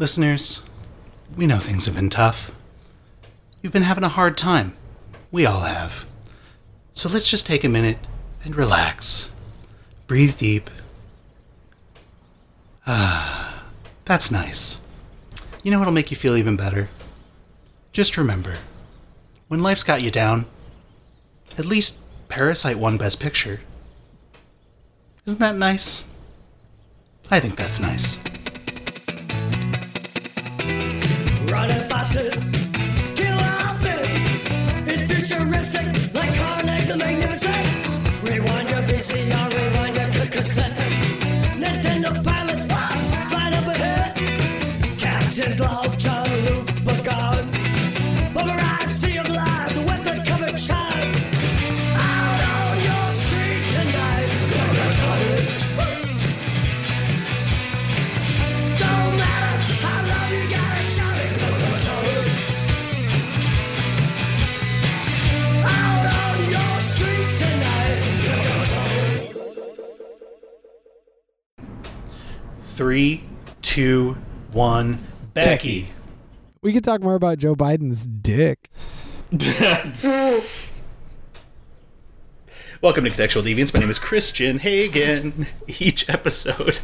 Listeners, we know things have been tough. You've been having a hard time. We all have. So let's just take a minute and relax. Breathe deep. Ah, that's nice. You know what'll make you feel even better? Just remember when life's got you down, at least Parasite won Best Picture. Isn't that nice? I think that's nice. Fastest, kill outfit. It's futuristic, like Three, two, one. Becky. We could talk more about Joe Biden's dick. Welcome to Contextual Deviants. My name is Christian Hagen. Each episode,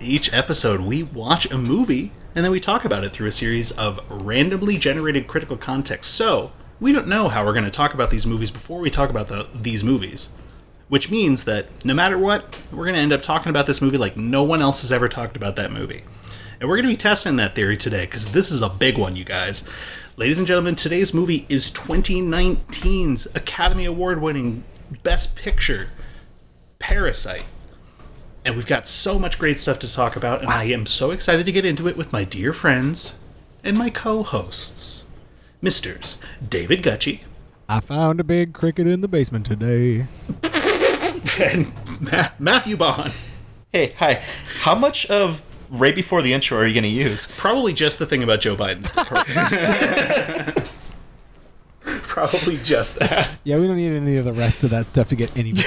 each episode, we watch a movie and then we talk about it through a series of randomly generated critical context. So we don't know how we're going to talk about these movies before we talk about the, these movies, which means that no matter what, we're going to end up talking about this movie like no one else has ever talked about that movie. And we're going to be testing that theory today because this is a big one, you guys. Ladies and gentlemen, today's movie is 2019's Academy Award winning Best Picture, Parasite. And we've got so much great stuff to talk about, and I am so excited to get into it with my dear friends and my co hosts, Misters David Gutchie I found a big cricket in the basement today. and Ma- Matthew Bond. Hey, hi. How much of right before the intro are you going to use? Probably just the thing about Joe Biden's. Probably just that. Yeah, we don't need any of the rest of that stuff to get any.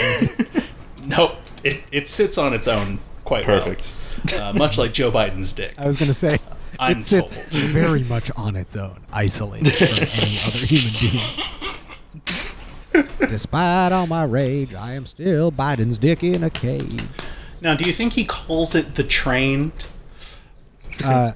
Nope. It, it sits on its own quite well. Perfect. Uh, much like Joe Biden's dick. I was going to say, I'm it sits told. very much on its own, isolated from any other human being. Despite all my rage, I am still Biden's dick in a cage. Now, do you think he calls it the train Uh,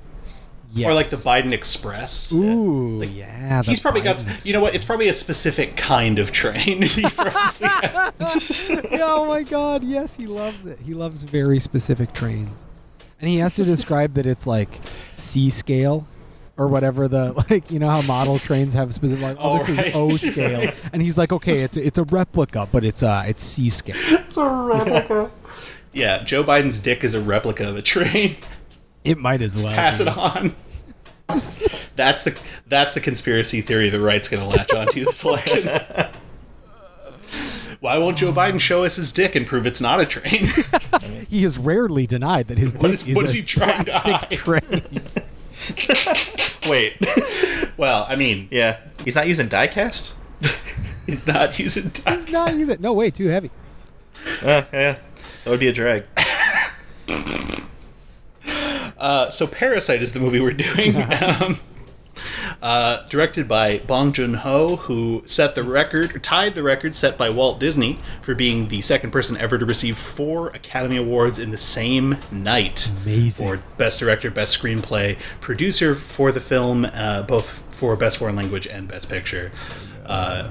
yes. or like the Biden Express? Ooh, yeah. He's probably got, you know what? It's probably a specific kind of train. he probably has. oh my god, yes, he loves it. He loves very specific trains. And he has to describe that it's like C scale or whatever the like you know how model trains have specific like oh, Oh, this right. is O scale. And he's like, "Okay, it's a, it's a replica, but it's uh it's C scale." It's a replica yeah, Joe Biden's dick is a replica of a train. It might as well. Pass it on. Just That's the that's the conspiracy theory the right's going to latch onto this election. Why won't Joe Biden show us his dick and prove it's not a train? he has rarely denied that his What dick is- is what a he trying to plastic train. Wait. well, I mean, yeah. He's not using diecast? he's not using. He's not using No, way too heavy. Uh, yeah. That would be a drag. Uh, so Parasite is the movie we're doing. um, uh, directed by Bong Joon Ho, who set the record, tied the record set by Walt Disney for being the second person ever to receive four Academy Awards in the same night. Amazing. For Best Director, Best Screenplay, producer for the film, uh, both for Best Foreign Language and Best Picture. Uh,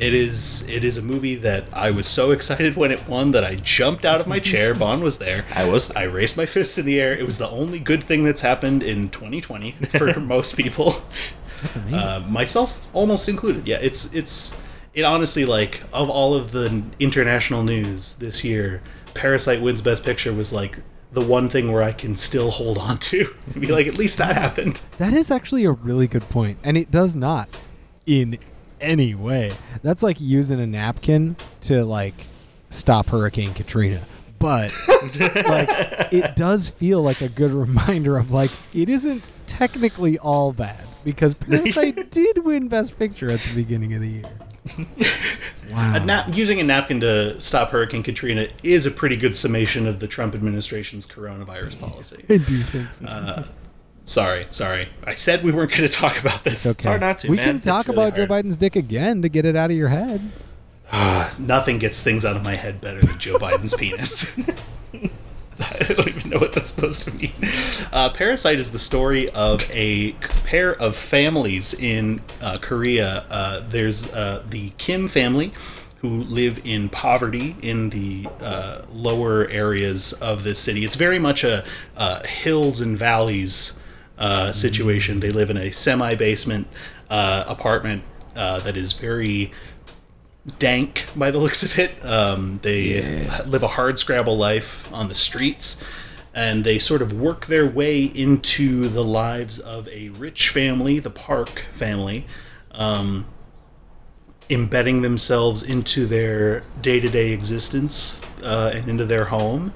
it is it is a movie that I was so excited when it won that I jumped out of my chair. Bond was there. I was. I raised my fists in the air. It was the only good thing that's happened in 2020 for most people, That's amazing. uh, myself almost included. Yeah, it's it's it honestly like of all of the international news this year, Parasite wins Best Picture was like the one thing where I can still hold on to and be like, at least that happened. That is actually a really good point, and it does not in any way. That's like using a napkin to like stop Hurricane Katrina. But like it does feel like a good reminder of like it isn't technically all bad because Parasite did win Best Picture at the beginning of the year. Wow. A nap- using a napkin to stop Hurricane Katrina is a pretty good summation of the Trump administration's coronavirus policy. I do think so. Uh, sorry, sorry. I said we weren't going to talk about this. Okay. hard not to, we man. can talk really about Joe. Biden's dick again to get it out of your head. Nothing gets things out of my head better than Joe Biden's penis. I don't even know what that's supposed to mean. Uh, Parasite is the story of a pair of families in uh, Korea. Uh, there's uh, the Kim family, who live in poverty in the uh, lower areas of this city. It's very much a uh, hills and valleys uh, situation. They live in a semi basement uh, apartment uh, that is very dank by the looks of it. Um, they live a hard scrabble life on the streets, and they sort of work their way into the lives of a rich family, the Park family, um, embedding themselves into their day to day existence uh, and into their home.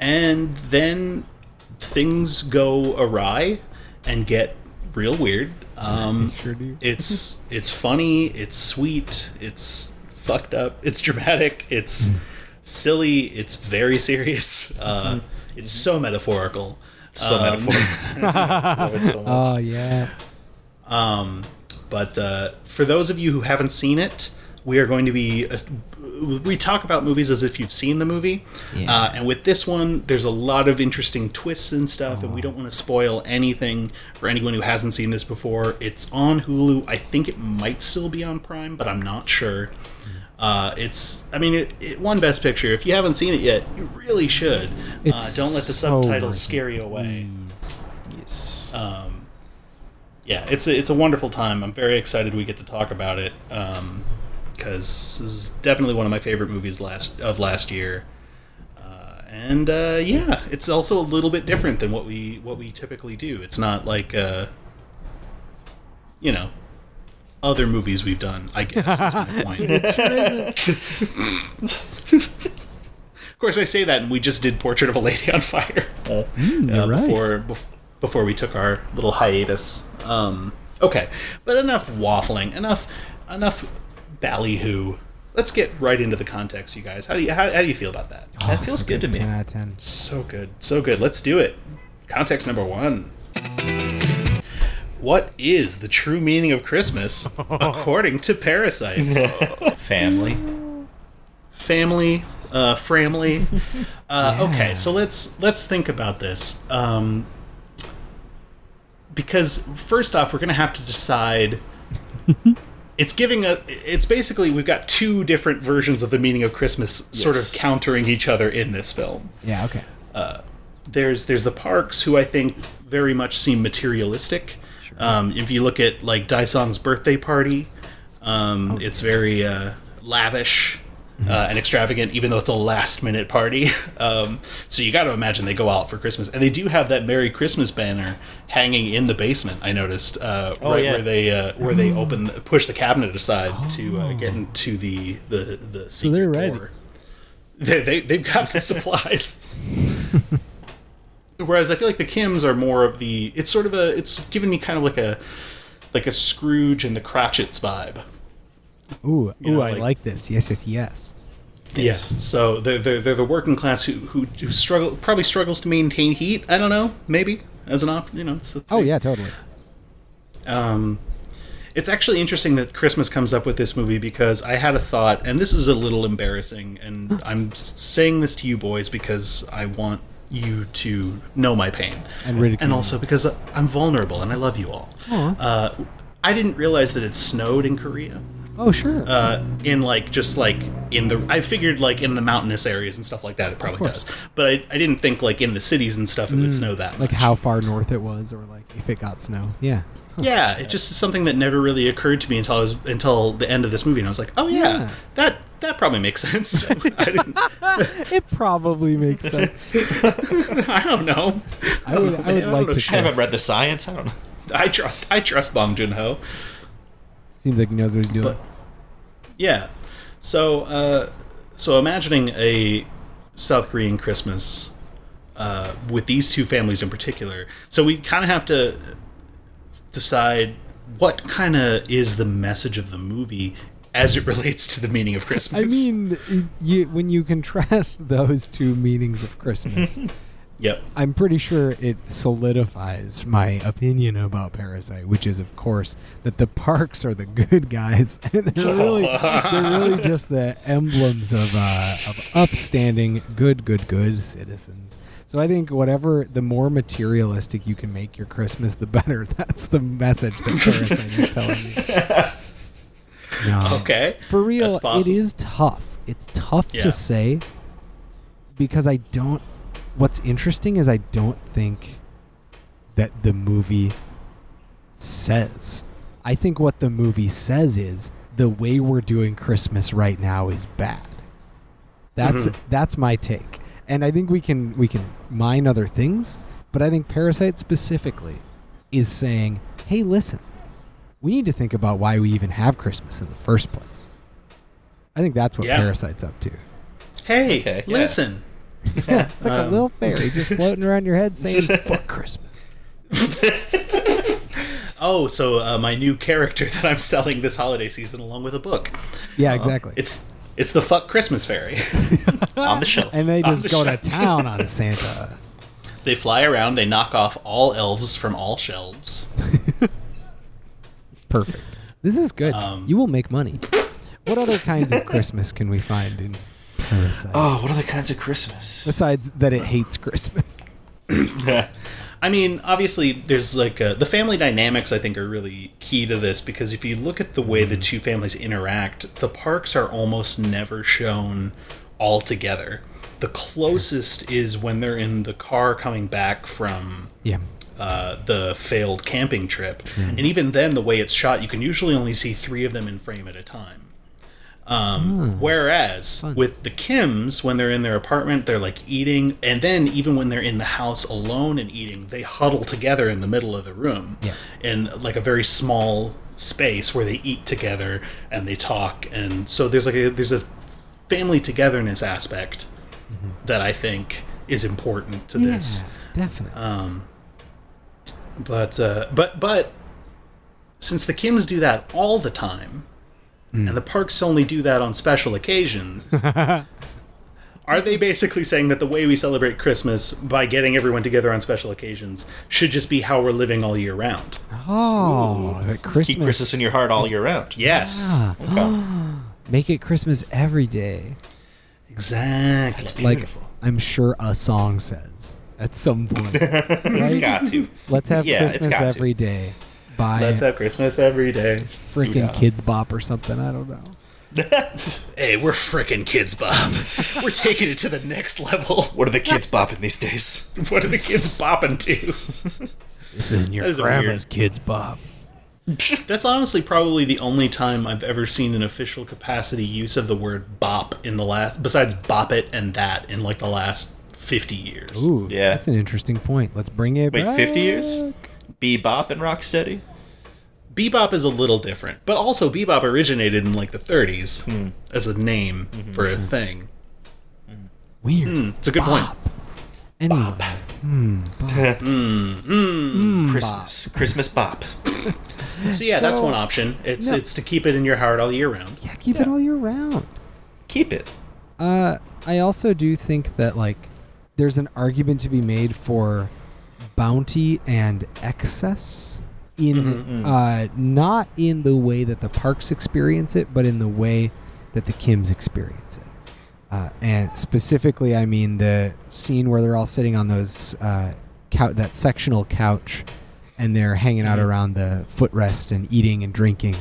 And then things go awry and get real weird. Um, Sure it's it's funny, it's sweet, it's fucked up, it's dramatic, it's silly, it's very serious. Uh, it's so metaphorical. So Um, metaphorical. So much. Oh yeah. But uh, for those of you who haven't seen it, we are going to be. Uh, we talk about movies as if you've seen the movie. Yeah. Uh, and with this one, there's a lot of interesting twists and stuff, and we don't want to spoil anything for anyone who hasn't seen this before. It's on Hulu. I think it might still be on Prime, but I'm not sure. Uh, it's, I mean, it, it won Best Picture. If you haven't seen it yet, you really should. It's uh, don't let the so subtitles scare you away. yes. Um, yeah, it's a, it's a wonderful time. I'm very excited we get to talk about it because this is definitely one of my favorite movies last of last year. Uh, and uh, yeah, it's also a little bit different than what we what we typically do. It's not like uh, you know other movies we've done. I guess is my point. of course, I say that, and we just did Portrait of a Lady on Fire uh, you're right. before bef- before we took our little hiatus. Um, okay, but enough waffling, enough enough ballyhoo. Let's get right into the context, you guys. How do you how, how do you feel about that? Oh, That feels good to me. Ten out of ten. So good, so good. Let's do it. Context number one. What is the true meaning of Christmas according to Parasite? Family. family uh family uh okay so let's let's think about this um because first off we're gonna have to decide it's giving a it's basically we've got two different versions of the meaning of christmas sort of countering each other in this film Yeah. Okay. there's there's the parks who I think very much seem materialistic. Um, if you look at like Daisong's birthday party, um, it's very uh, lavish uh, and extravagant, even though it's a last minute party. um, so you got to imagine they go out for Christmas, and they do have that Merry Christmas banner hanging in the basement. I noticed uh, Oh, right yeah. where they uh, where they open push the cabinet aside to uh, get into the the the secret they're ready. They, they, they've got the supplies. Whereas I feel like the Kims are more of the. It's sort of a. It's given me kind of like a, like a Scrooge and the Cratchits vibe. Ooh. You ooh. know, I like- like this. Yes. Yes. Yes. Yeah. So they're, they're, they're the working class who, who who struggle probably struggles to maintain heat. I don't know. Maybe as an off. You know. It's a Oh yeah. Totally. Um, it's actually interesting that Christmas comes up with this movie because I had a thought, and this is a little embarrassing, and I'm saying this to you boys because I want you to know my pain, And ridicule and also because I'm vulnerable and I love you all. Uh, I didn't realize that it snowed in Korea. Oh sure. Uh, in like just like in the I figured like in the mountainous areas and stuff like that it probably does, but I, I didn't think like in the cities and stuff it would snow that much. like how far north it was, or like if it got snow. Yeah. Yeah, it just is something that never really occurred to me until I was until the end of this movie, and I was like, "Oh yeah, Yeah. that that probably makes sense." I, didn't, It probably makes sense. I don't know. I would. I would I like know to. shit. I haven't read the science. I don't know. I trust I trust Bong Joon Ho. Seems like he knows what he's doing. But- Yeah, so uh, so imagining a South Korean Christmas uh, with these two families in particular, so we kind of have to decide what kind of is the message of the movie as it relates to the meaning of Christmas. I mean, you, when you contrast those two meanings of Christmas, Yep. I'm pretty sure it solidifies my opinion about Parasite, which is, of course, that the parks are the good guys, and they're really they're really just the emblems of uh, of upstanding, good, good, good citizens. So I think whatever the more materialistic you can make your Christmas, the better. That's the message that Parasite is telling me. No. Okay. For real, it is tough. It's tough Yeah. to say because I don't. What's interesting is I don't think that the movie says. I think what the movie says is the way we're doing Christmas right now is bad. That's Mhm. that's my take, and I think we can we can mine other things, but I think Parasite specifically is saying, "Hey, listen, we need to think about why we even have Christmas in the first place." I think that's what Yeah. Parasite's up to. Hey, Okay, yeah. listen. It's like a Um, little fairy just floating around your head saying "fuck Christmas." Oh, so uh, my new character that I'm selling this holiday season, along with a book. Yeah, exactly. It's it's the fuck Christmas fairy. on the shelf. and they just the go to town on Santa. they fly around. They knock off all elves from all shelves. Perfect. This is good. Um, you will make money. What other kinds of Christmas can we find in Parasite? oh, what other kinds of Christmas? Besides that, it hates Christmas. I mean, obviously, there's like uh the family dynamics. I think are really key to this because if you look at the way the two families interact, the parks are almost never shown all together. The closest is when they're in the car coming back from Yeah. Uh, the failed camping trip, and even then, the way it's shot, you can usually only see three of them in frame at a time. Um, Whereas with the Kims, when they're in their apartment, they're like eating, and then even when they're in the house alone and eating, they huddle together in the middle of the room Yeah. in like a very small space where they eat together and they talk, and so there's like a there's a family togetherness aspect that I think is important to Yeah, this. definitely. Um, but uh, but but since the Kims do that all the time, Hmm. and the Parks only do that on special occasions, are they basically saying that the way we celebrate Christmas by getting everyone together on special occasions should just be how we're living all year round? oh, that Christmas. Keep Christmas in your heart all year round. Yes, Ah, Okay. make it Christmas every day. exactly. Like I'm sure a song says at some point. It's right? got to. Let's have Yeah, Christmas got to. every day. By Let's have Christmas every day. freaking Yeah. Kidz Bop or something. I don't know. Hey, we're frickin' kids, Bop. we're taking it to the next level. What are the kids bopping these days? What are the kids bopping to? This isn't your That is grandma's weird- Kidz Bop. That's honestly probably the only time I've ever seen an official capacity use of the word bop in the last, besides bop it and that, in like the last 50 years. Ooh, Yeah. That's an interesting point. Let's bring it Wait, back. 50 years? Bebop and Rocksteady? Bebop is a little different, but also bebop originated in like the 30s hmm. as a name mm-hmm. for a thing. Mm-hmm. Weird. Hmm, it's a good point. Anyway. Christmas. Hmm, hmm. Christmas bop. So yeah, that's one option. It's No. it's to keep it in your heart all year round. Yeah, keep it all year round. Keep it. Uh, I also do think that like there's an argument to be made for bounty and excess in uh, not in the way that the parks experience it, but in the way that the Kims experience it. Uh, and specifically, I mean the scene where they're all sitting on those uh, cou- that sectional couch, and they're hanging out around the footrest and eating and drinking,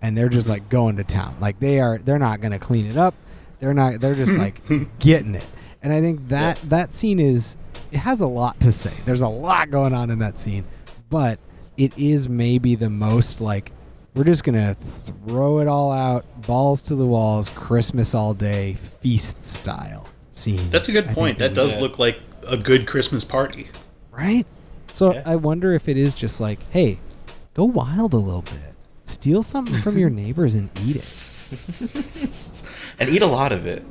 and they're just like going to town. Like they are, they're not gonna clean it up. They're not. They're just like getting it. And I think that that scene is it has a lot to say. There's a lot going on in that scene, but it is maybe the most like we're just gonna throw it all out, balls to the walls, Christmas all day, feast style scene. That's a good point. That does look like a good Christmas party. right. So Yeah. I wonder if it is just like, hey, go wild a little bit, steal something from your neighbors and eat it. And eat a lot of it.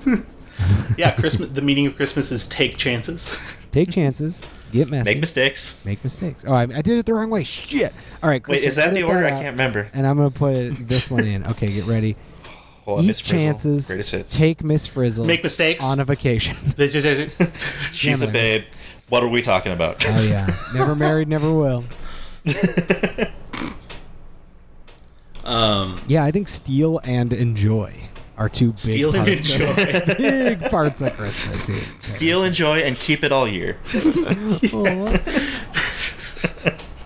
Yeah, Christmas. the meaning of Christmas is take chances. Take chances, get messy, Make mistakes. make mistakes. Oh, I, I did it the wrong way. Shit. All right. Wait, is that edit the order? I out, can't remember. And I'm gonna put this one in. Okay, get ready. Hold on, Eat chances. Hits. Take Miss Frizzle. Make mistakes. on a vacation. She's a babe. What are we talking about? Oh yeah, never married, never will. Um, Yeah, I think steal and enjoy are two big steal and parts enjoy. Of, big parts of Christmas. Here. Steal, enjoy, and keep it all year.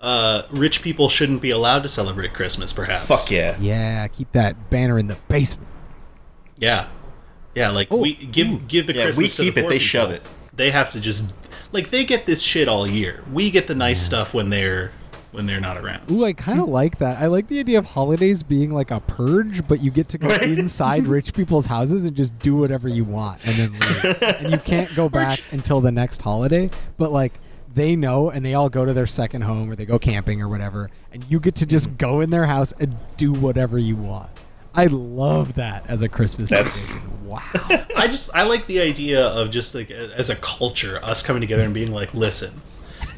uh, rich people shouldn't be allowed to celebrate Christmas, perhaps. Fuck yeah. Yeah, keep that banner in the basement. Yeah, yeah. Like Oh, we give give the Yeah, Christmas. we to the keep it, they people. shove it. They have to just like they get this shit all year. We get the nice stuff when they're when they're not around. Ooh, I kind of like that. I like the idea of holidays being like a purge, but you get to go inside rich people's houses and just do whatever you want and then leave. and you can't go back until the next holiday, but like they know and they all go to their second home or they go camping or whatever, and you get to just go in their house and do whatever you want. I love that as a Christmas That's- tradition. Wow. I just I like the idea of just like as a culture, us coming together and being like, listen,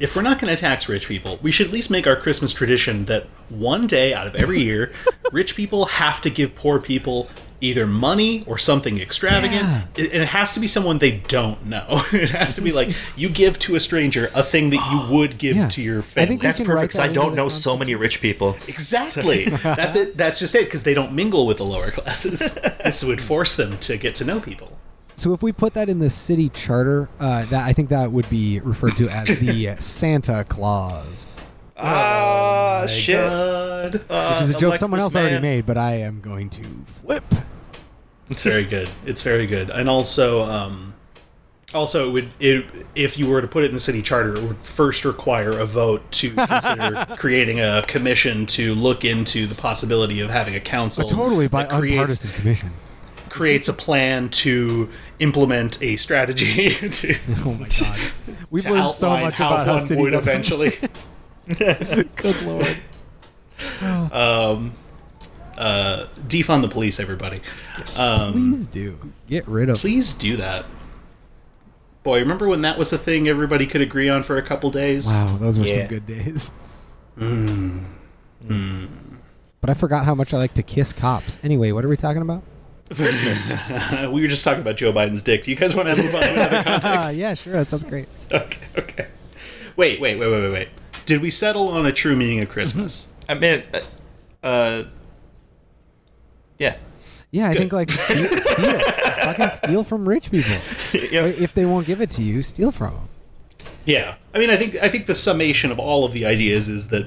if we're not going to tax rich people, we should at least make our Christmas tradition that one day out of every year, rich people have to give poor people either money or something extravagant. Yeah. It- And it has to be someone they don't know. It has to be like you give to a stranger a thing that you would give Yeah. to your I family. think That's perfect write 'cause I don't the know so many rich people. Exactly. That's it. That's just it. Because they don't mingle with the lower classes. this would force them to get to know people. So if we put that in the city charter, uh, that I think that would be referred to as the Santa Claus, Ah, My shit. God. which is a I'm joke like someone this else already made, but I am going to flip. It's very good. It's very good. And also, um, also, it would it, if you were to put it in the city charter, it would first require a vote to consider creating a commission to look into the possibility of having a council. totally by that creates, commission. creates a plan to implement a strategy to, Oh my god, we've to learned so outline much how about how one city would eventually. Good lord. um uh, defund the police, everybody. Um, Please do get rid of. please do that. Boy, remember when that was a thing everybody could agree on for a couple days? Wow, those were some good days. Hmm. But I forgot how much I like to kiss cops. Anyway, what are we talking about? Christmas. we were just talking about Joe Biden's dick. Do you guys want to move on to another context? yeah, sure. That sounds great. Okay, okay. Wait, wait, wait, wait, wait, wait. Did we settle on a true meaning of Christmas? I mean, uh, uh, yeah. Yeah, I Good. think like steal, steal. fucking steal from rich people. Yeah. If they won't give it to you, steal from them. Yeah. I mean, I think I think the summation of all of the ideas is that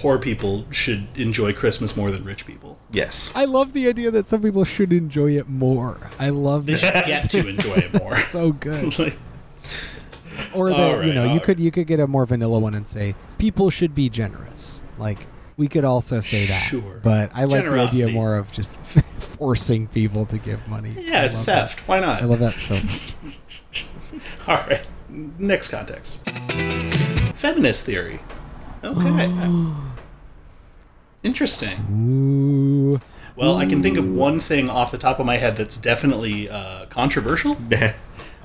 poor people should enjoy Christmas more than rich people. Yes. I love the idea that some people should enjoy it more. I love They should that. get to enjoy it more. so good. Like, Or the All you know you right. could you could get a more vanilla one and say people should be generous. Like we could also say that. Sure. But I like the idea more of just forcing people to give money. yeah, I it's love theft. Why not? I love that so much. All right. Next context. Feminist theory. Okay. Oh. Interesting. Ooh. Well, I can think of one thing off the top of my head that's definitely uh, controversial Okay.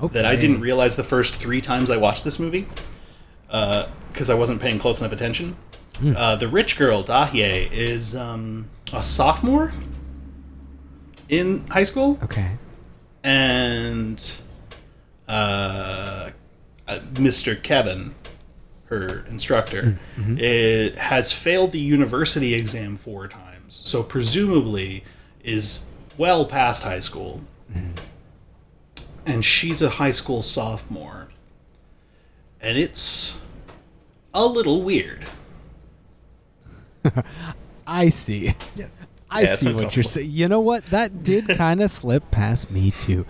that I didn't realize the first three times I watched this movie because I wasn't paying close enough attention. Uh, the rich girl, Dahye, is um, a sophomore in high school. Okay. and uh, uh, Mr. Kevin, her instructor, it has failed the university exam four times. So presumably is well past high school. And she's a high school sophomore. And it's a little weird. I see. I Yeah, see what you're saying. You know what? That did kind of slip past me too.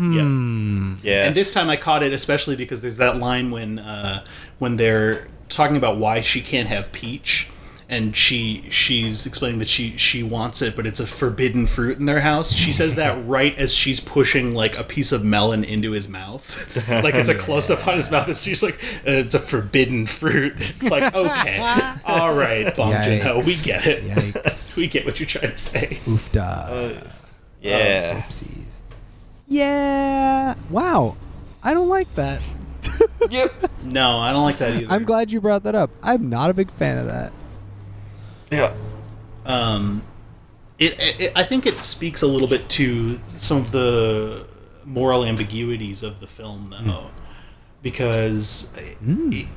Yeah. Yeah. And this time I caught it especially because there's that line when uh, when they're talking about why she can't have peach, and she she's explaining that she she wants it, but it's a forbidden fruit in their house. She says that right as she's pushing like a piece of melon into his mouth, like it's a close up on his mouth. And she's like, uh, "It's a forbidden fruit." It's like, okay, all right, Bong Joon Ho, we get it. Yikes. we get what you're trying to say. Oofda. yeah. Oopsies. Yeah. Wow. I don't like that. yep. No, I don't like that either. I'm glad you brought that up. I'm not a big fan of that. Yeah. um, it, it, I think it speaks a little bit to some of the moral ambiguities of the film, though. because i-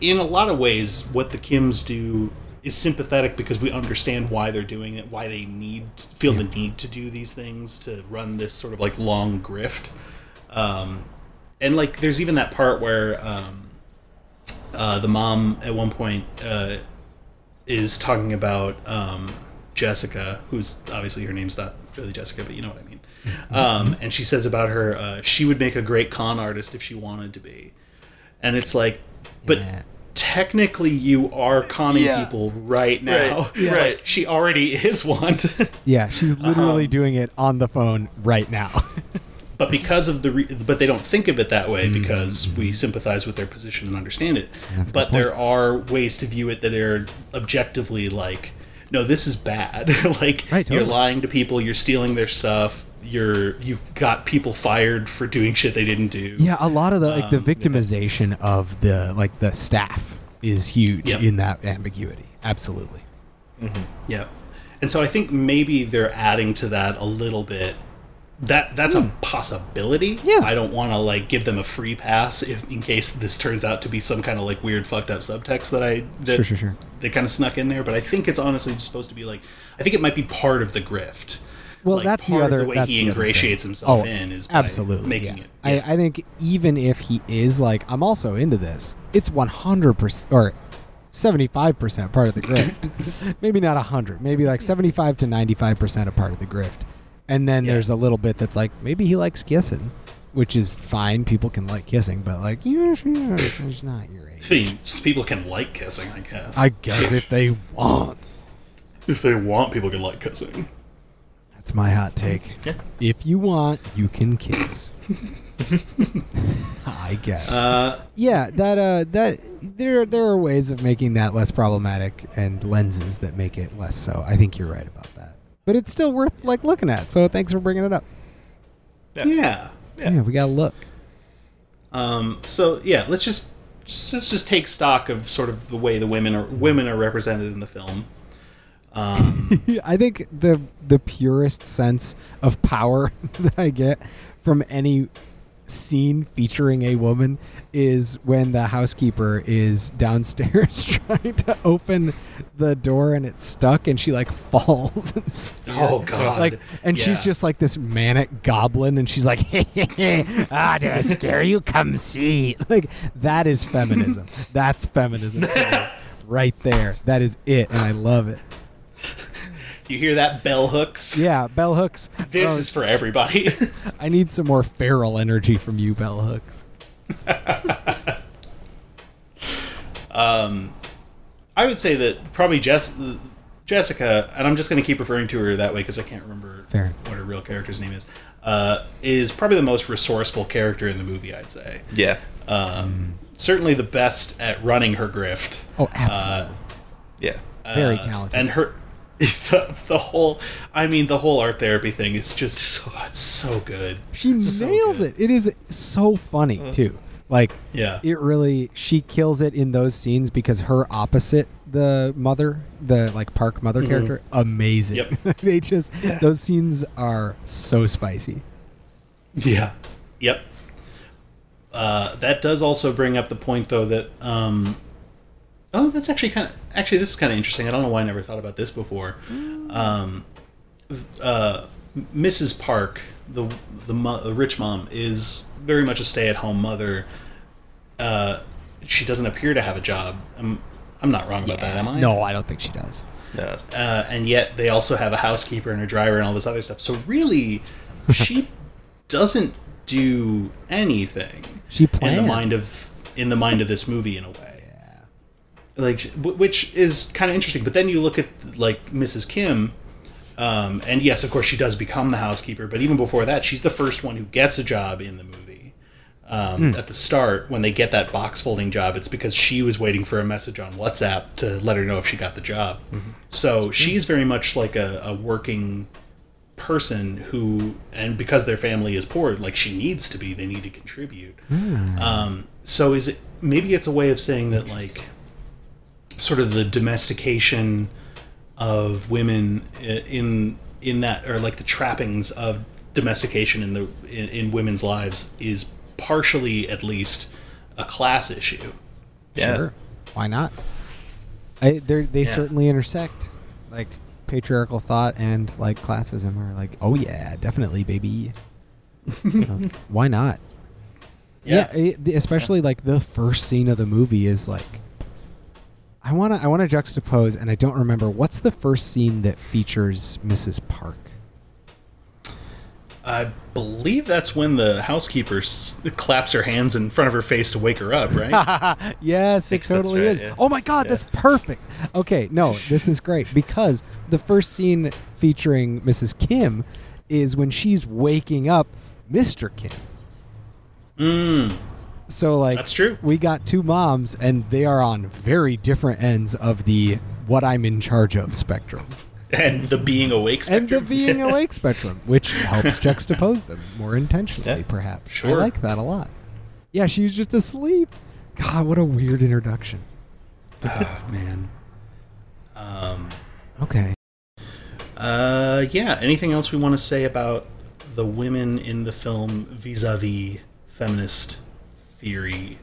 in a lot of ways, what the Kims do is sympathetic because we understand why they're doing it, why they need feel the need to do these things to run this sort of like long grift. Um, and like, there's even that part where um, uh, the mom at one point uh, is talking about um, Jessica, who's obviously her name's not really Jessica, but you know what I mean. Um, and she says about her, uh, she would make a great con artist if she wanted to be. And it's like, but Yeah. Technically you are conning Yeah. people right now. Right, Yeah. right. She already is one. Yeah, she's literally Um, doing it on the phone right now. but because of the re- but they don't think of it that way Mm-hmm. because we sympathize with their position and understand it That's but there are ways to view it that are objectively like no this is bad like Right, you're lying to people you're stealing their stuff you're you've got people fired for doing shit they didn't do yeah, a lot of the like the Um, victimization of the like the staff is huge Yep. in that ambiguity. Absolutely. Yeah. And so I think maybe they're adding to that a little bit. That that's a possibility. Hmm. Yeah. I don't want to like give them a free pass if in case this turns out to be some kind of like weird fucked up subtext that I that Sure, sure, sure. they kind of snuck in there, but I think it's honestly just supposed to be like I think it might be part of the grift. Well, Like, that's the other. the way that's he the other thing. ingratiates himself oh, in is absolutely making yeah. it. yeah. I, I think even if he is like, I'm also into this. It's 100 percent or 75 percent part of the grift. maybe not 100. Maybe like 75 to 95 percent a part of the grift. And then Yeah. there's a little bit that's like maybe he likes kissing, which is fine. People can like kissing, but like yeah, she's not your age. People can like kissing, I guess. I guess if they want. if they want, people can like kissing. That's my hot take. Yeah. If you want, you can kiss. I guess. Uh, yeah, that uh that there there are ways of making that less problematic and lenses that make it less so. I think you're right about that. But it's still worth like looking at. So thanks for bringing it up. Yeah. yeah. Yeah, we got to look. Um, so yeah, let's just, just let's just take stock of sort of the way the women are women are represented in the film. Um, I think the the purest sense of power that I get from any scene featuring a woman is when the housekeeper is downstairs trying to open the door and it's stuck and she like falls and scared. Oh, God. like and she's just like this manic goblin and she's like hey, hey, hey. ah do I scare you come see like that is feminism that's feminism right there that is it and I love it you hear that bell hooks? yeah bell hooks This Oh, is for everybody. I need some more feral energy from you, bell hooks. um, I would say that probably Jess, Jessica, and I'm just going to keep referring to her that way because I can't remember Fair. what her real character's name is. Uh, is probably the most resourceful character in the movie. I'd say. Yeah. Um, certainly the best at running her grift. Oh, absolutely. Yeah. Very Uh, talented. And her, the, the whole, I mean, the whole art therapy thing is just so, it's so good. she It's so nails good. it. It is so funny too. Like Yeah. it really she kills it in those scenes because her opposite the mother, the like park mother character, amazing. Yep. they just those scenes are so spicy. Yeah. Yep. Uh, that does also bring up the point, though, that um, oh, that's actually kind of actually this is kind of interesting. I don't know why I never thought about this before. Um, uh, Mrs. Park, the the, mo- the rich mom, is very much a stay-at-home mother. Uh, she doesn't appear to have a job. I'm, I'm not wrong about that, am I? No, I don't think she does. No. uh, and yet they also have a housekeeper and a driver and all this other stuff. So really, she doesn't do anything She plans. in the mind of in the mind of this movie in a way. Like, which is kind of interesting. But then you look at like Mrs. Kim, um, and yes, of course, she does become the housekeeper. But even before that, she's the first one who gets a job in the movie. Um, At the start, when they get that box folding job, it's because she was waiting for a message on WhatsApp to let her know if she got the job. So she's very much like a, a working person who, and because their family is poor, like she needs to be, they need to contribute. Um, so is it maybe it's a way of saying that like sort of the domestication of women in in that or like the trappings of domestication in the in, in women's lives is partially at least a class issue. Yeah. Sure. Why not? I, they're, they Yeah. certainly intersect. Like patriarchal thought and like classism are like, oh yeah, definitely, baby. so, why not? Yeah, it- the- especially like the first scene of the movie is like. I wanna I wanna juxtapose, and I don't remember what's the first scene that features Mrs. Park. I believe that's when the housekeeper s- claps her hands in front of her face to wake her up, right? yes, it totally right, is. yeah. Oh my god, Yeah. that's perfect. Okay, no, this is great because the first scene featuring Mrs. Kim is when she's waking up Mr. Kim. mm, So like That's true. We got two moms and they are on very different ends of the what I'm in charge of spectrum. and the being awake And the spectrum. being awake spectrum, which helps juxtapose them more intentionally, Yeah. perhaps. I like that a lot. Yeah, she was just asleep. God, what a weird introduction. oh, man. Um, Okay. uh, yeah. Anything else we want to say about the women in the film vis-a-vis feminist theory?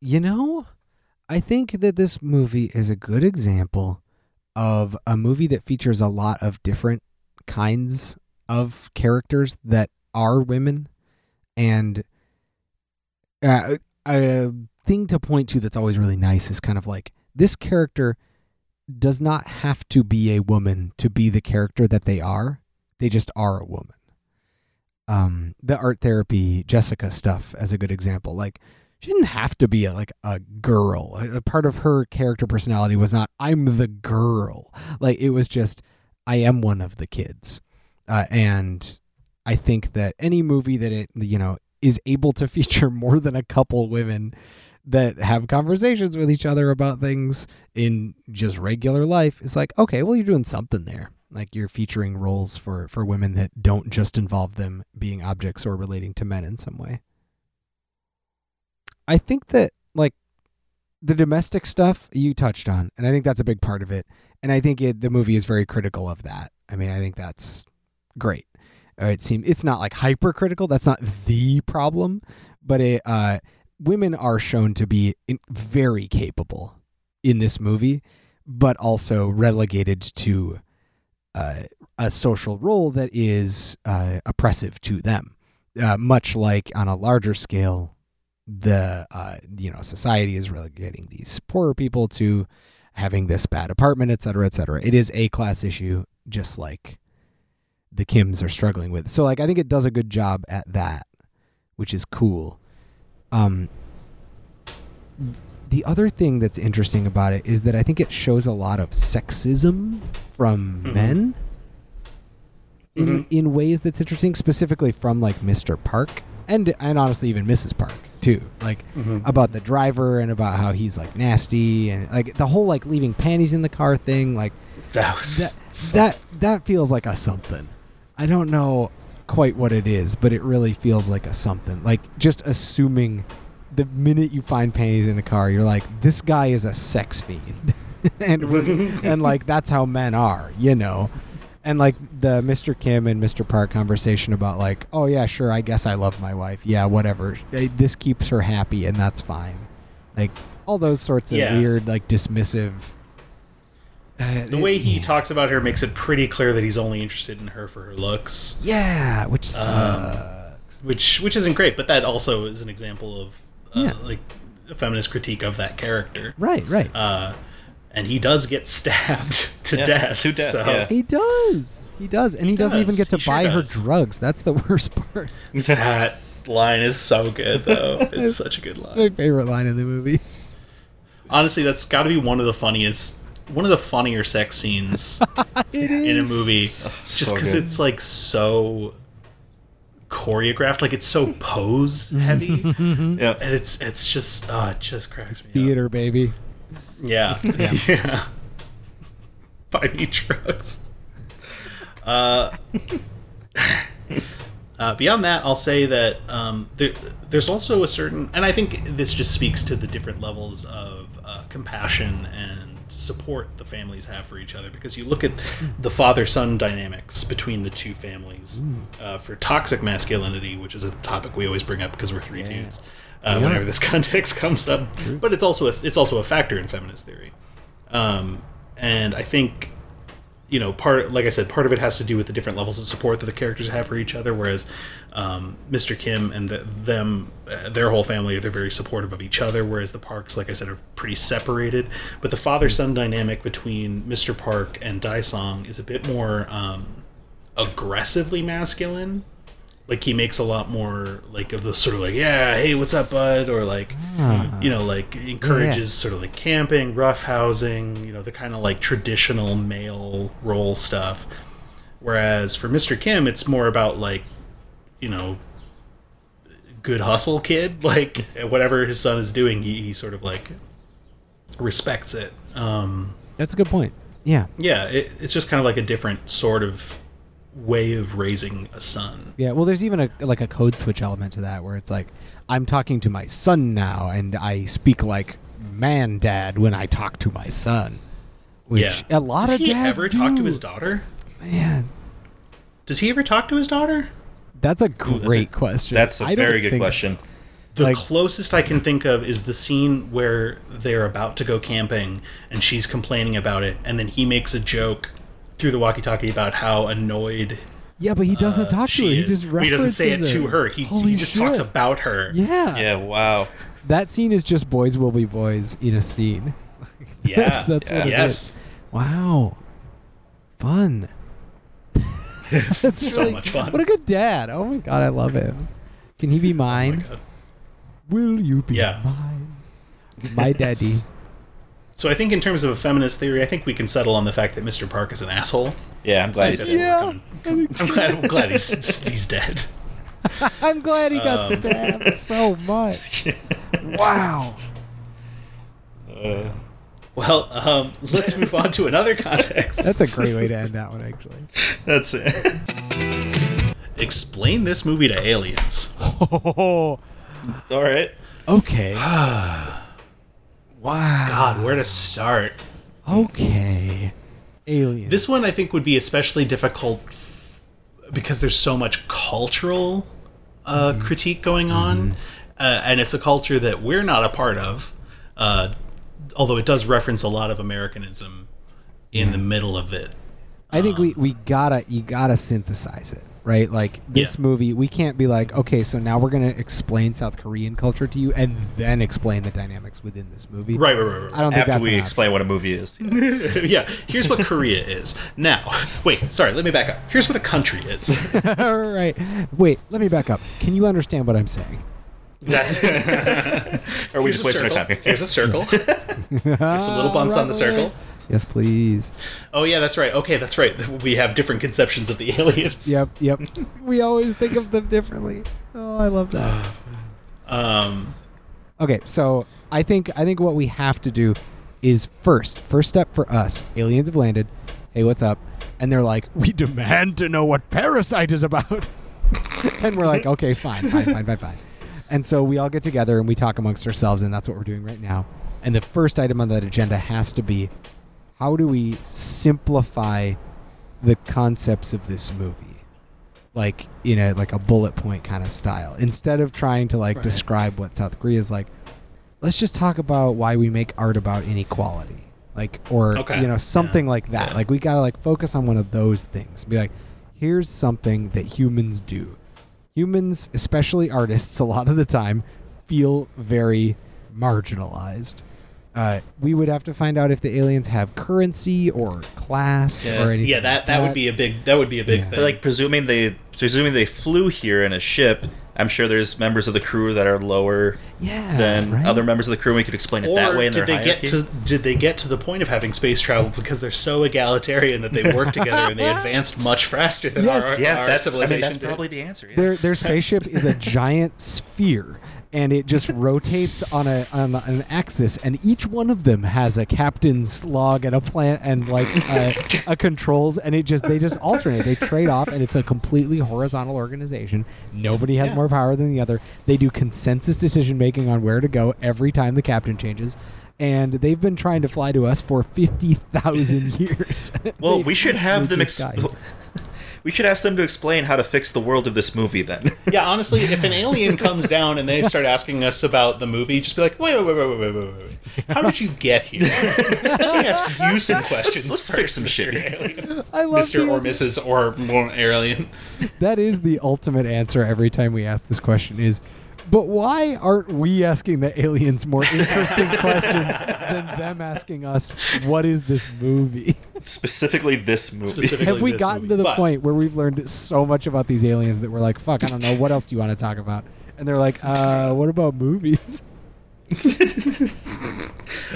You know, I think that this movie is a good example of a movie that features a lot of different kinds of characters that are women. And uh, a thing to point to that's always really nice is kind of like this character does not have to be a woman to be the character that they are. They just are a woman. Um, the art therapy Jessica stuff as a good example. Like she didn't have to be a, like a girl. A part of her character personality was not I'm the girl. Like it was just I am one of the kids. Uh, and I think that any movie that it you know is able to feature more than a couple women that have conversations with each other about things in just regular life is like okay, well you're doing something there. Like you're featuring roles for for women that don't just involve them being objects or relating to men in some way. I think that like the domestic stuff you touched on, and I think that's a big part of it. And I think it, the movie is very critical of that. I mean, I think that's great. Uh, it seems it's not like hypercritical. That's not the problem, but it, uh, women are shown to be very capable in this movie, but also relegated to uh, a social role that is uh, oppressive to them. Uh, much like on a larger scale, the uh, you know society is relegating these poorer people to having this bad apartment, et cetera, et cetera. It is a class issue, just like the Kims are struggling with. So like I think it does a good job at that, which is cool. Um, the other thing that's interesting about it is that I think it shows a lot of sexism from Mhm. men in Mhm. in ways that's interesting, specifically from like Mr. Park and and honestly even Mrs. Park too. Like about the driver and about how he's like nasty and like the whole like leaving panties in the car thing. Like That was that so- that that feels like a something. I don't know quite what it is, but it really feels like a something. Like just assuming the minute you find panties in a car, you're like, this guy is a sex fiend, and and like that's how men are, you know. And like the Mr. Kim and Mr. Park conversation about like, oh yeah, sure, I guess I love my wife. Yeah, whatever. This keeps her happy, and that's fine. Like all those sorts of Yeah. weird, like dismissive. uh, the way he yeah. talks about her makes it pretty clear that he's only interested in her for her looks, Yeah, which Um, sucks. which which isn't great. But that also is an example of uh, Yeah. like a feminist critique of that character. right, right. Uh, and he does get stabbed to Yeah, death. to death, so yeah. he does. He does, and he, He doesn't even get to He sure buy her does. drugs. That's the worst part. that line is so good, though. It's such a good It's line. my favorite line in the movie. Honestly, that's got to be one of the funniest, one of the funnier sex scenes It is in a movie, just because good. it's like so choreographed, like it's so pose heavy, and Yeah. it's it's just uh, it just cracks me up. theater, baby. Yeah. Yeah. Buy me drugs. Uh, uh, beyond that, I'll say that um, there, there's also a certain, and I think this just speaks to the different levels of uh, compassion and support the families have for each other because you look at the father son dynamics between the two families uh, for toxic masculinity, which is a topic we always bring up because we're three dudes. Uh, are. whenever this context comes up, but it's also a, it's also a factor in feminist theory, um, and I think you know part like i said part of it has to do with the different levels of support that the characters have for each other whereas um, mr kim and the, them uh, their whole family they're very supportive of each other whereas the parks like i said are pretty separated. But the father-son dynamic between mr park and daisong is a bit more um, aggressively masculine like he makes a lot more like of the sort of like yeah hey what's up bud? Or like you know like encourages sort of like camping rough housing you know the kind of like traditional male role stuff. Whereas for mr kim it's more about like you know good hustle kid like whatever his son is doing he, he sort of like respects it. Um That's a good point. Yeah. yeah it, it's just kind of like a different sort of way of raising a son Yeah, well, there's even a like a code switch element to that where it's like I'm talking to my son now, and I speak like man dad when I talk to my son. Which yeah a lot Does of he dads ever do. talk to his daughter Man, does he ever talk to his daughter that's a that's a- great question. That's a I very good question. The Like- closest I can think of is the scene where they're about to go camping and she's complaining about it, and then he makes a joke through the walkie-talkie about how annoyed Yeah, but he doesn't uh, talk to she her. He just But he doesn't say it references to her. He, he just talks about her. Yeah. Yeah, wow. That scene is just boys will be boys in a scene. Yeah, That's- that's what it yes, Wow. Fun. that's so really- much fun. What a good dad. Oh my god, I love him. Can he be Oh mine? God. Will you be Yeah. mine? My daddy. So I think in terms of a feminist theory, I think we can settle on the fact that Mr. Park is an asshole. Yeah, I'm glad he's That's Yeah. what we're coming- I'm glad, I'm glad he's, he's dead. I'm glad he Um. got stabbed so much. Wow. Well, um, let's move on to another context. That's a great way to end that one, actually. That's it. Explain this movie to aliens. Oh, All right. okay. wow. God, where to start? Okay. Aliens. This one I think would be especially difficult f- because there's so much cultural uh, critique going on, uh, and it's a culture that we're not a part of. Uh, although it does reference a lot of Americanism in the middle of it. I think we, we gotta you gotta synthesize it, right? Like this Yeah. movie, we can't be like, okay, so now we're gonna explain South Korean culture to you, and then explain the dynamics within this movie. Right, right, right, right. I don't think After that's we an explain what a movie is. yeah, here's what Korea is. Now, wait, sorry, let me back up. Here's what a country is. All right. Wait, let me back up. Can you understand what I'm saying? That, Or are we here's just wasting our time here? Here's a circle. Here's some little bumps on the circle. Yes, please. Oh yeah, that's right. Okay, that's right. We have different conceptions of the aliens. Yep, yep. we always think of them differently. Oh, I love that. Um, Okay, so I think I think what we have to do is first, first step for us, aliens have landed. Hey, what's up? And they're like, we demand to know what Parasite is about. and we're like, okay, fine, fine, fine, fine, fine. And so we all get together and we talk amongst ourselves, and that's what we're doing right now. And the first item on that agenda has to be, how do we simplify the concepts of this movie? like you know like a bullet point kind of style instead of trying to like Right. describe what south korea is like let's just talk about why we make art about inequality like or Okay. you know something Yeah. like that Yeah. like we gotta like focus on one of those things be like here's something that humans do humans especially artists a lot of the time feel very marginalized uh, we would have to find out if the aliens have currency or class yeah, or anything yeah, that like that would be a big that would be a big Yeah. thing. But like presuming they presuming they flew here in a ship, I'm sure there's members of the crew that are lower yeah than right? other members of the crew. and We could explain it or that way in did they hierarchy. get to did they get to the point of having space travel because they're so egalitarian that they work together and they advanced much faster than Yes. our, yeah, our that's I civilization mean that's did? probably the answer. Yeah. Their their spaceship is a giant sphere, and it just rotates on a on an axis, and each one of them has a captain's log and a plan and like a, a controls, and it just they just alternate. They trade off, and it's a completely horizontal organization. Nobody has Yeah. more power than the other. They do consensus decision making on where to go every time the captain changes. and they've been trying to fly to us for fifty thousand years. Well, we should have them. Ex-. We should ask them to explain how to fix the world of this movie then. yeah, honestly, if an alien comes down and they start asking us about the movie, just be like, wait, wait, wait, wait, wait, wait, wait. How did you get here? Let me ask you some questions. Let's, let's fix some shit. Alien. I love Mr. or Mrs. or alien. That is the ultimate answer every time we ask this question is but why aren't we asking the aliens more interesting questions than them asking us what is this movie? specifically this movie. Specifically Have we this gotten movie. to the But- point where we've learned so much about these aliens that we're like, fuck, I don't know, what else do you want to talk about? And they're like, uh, what about movies?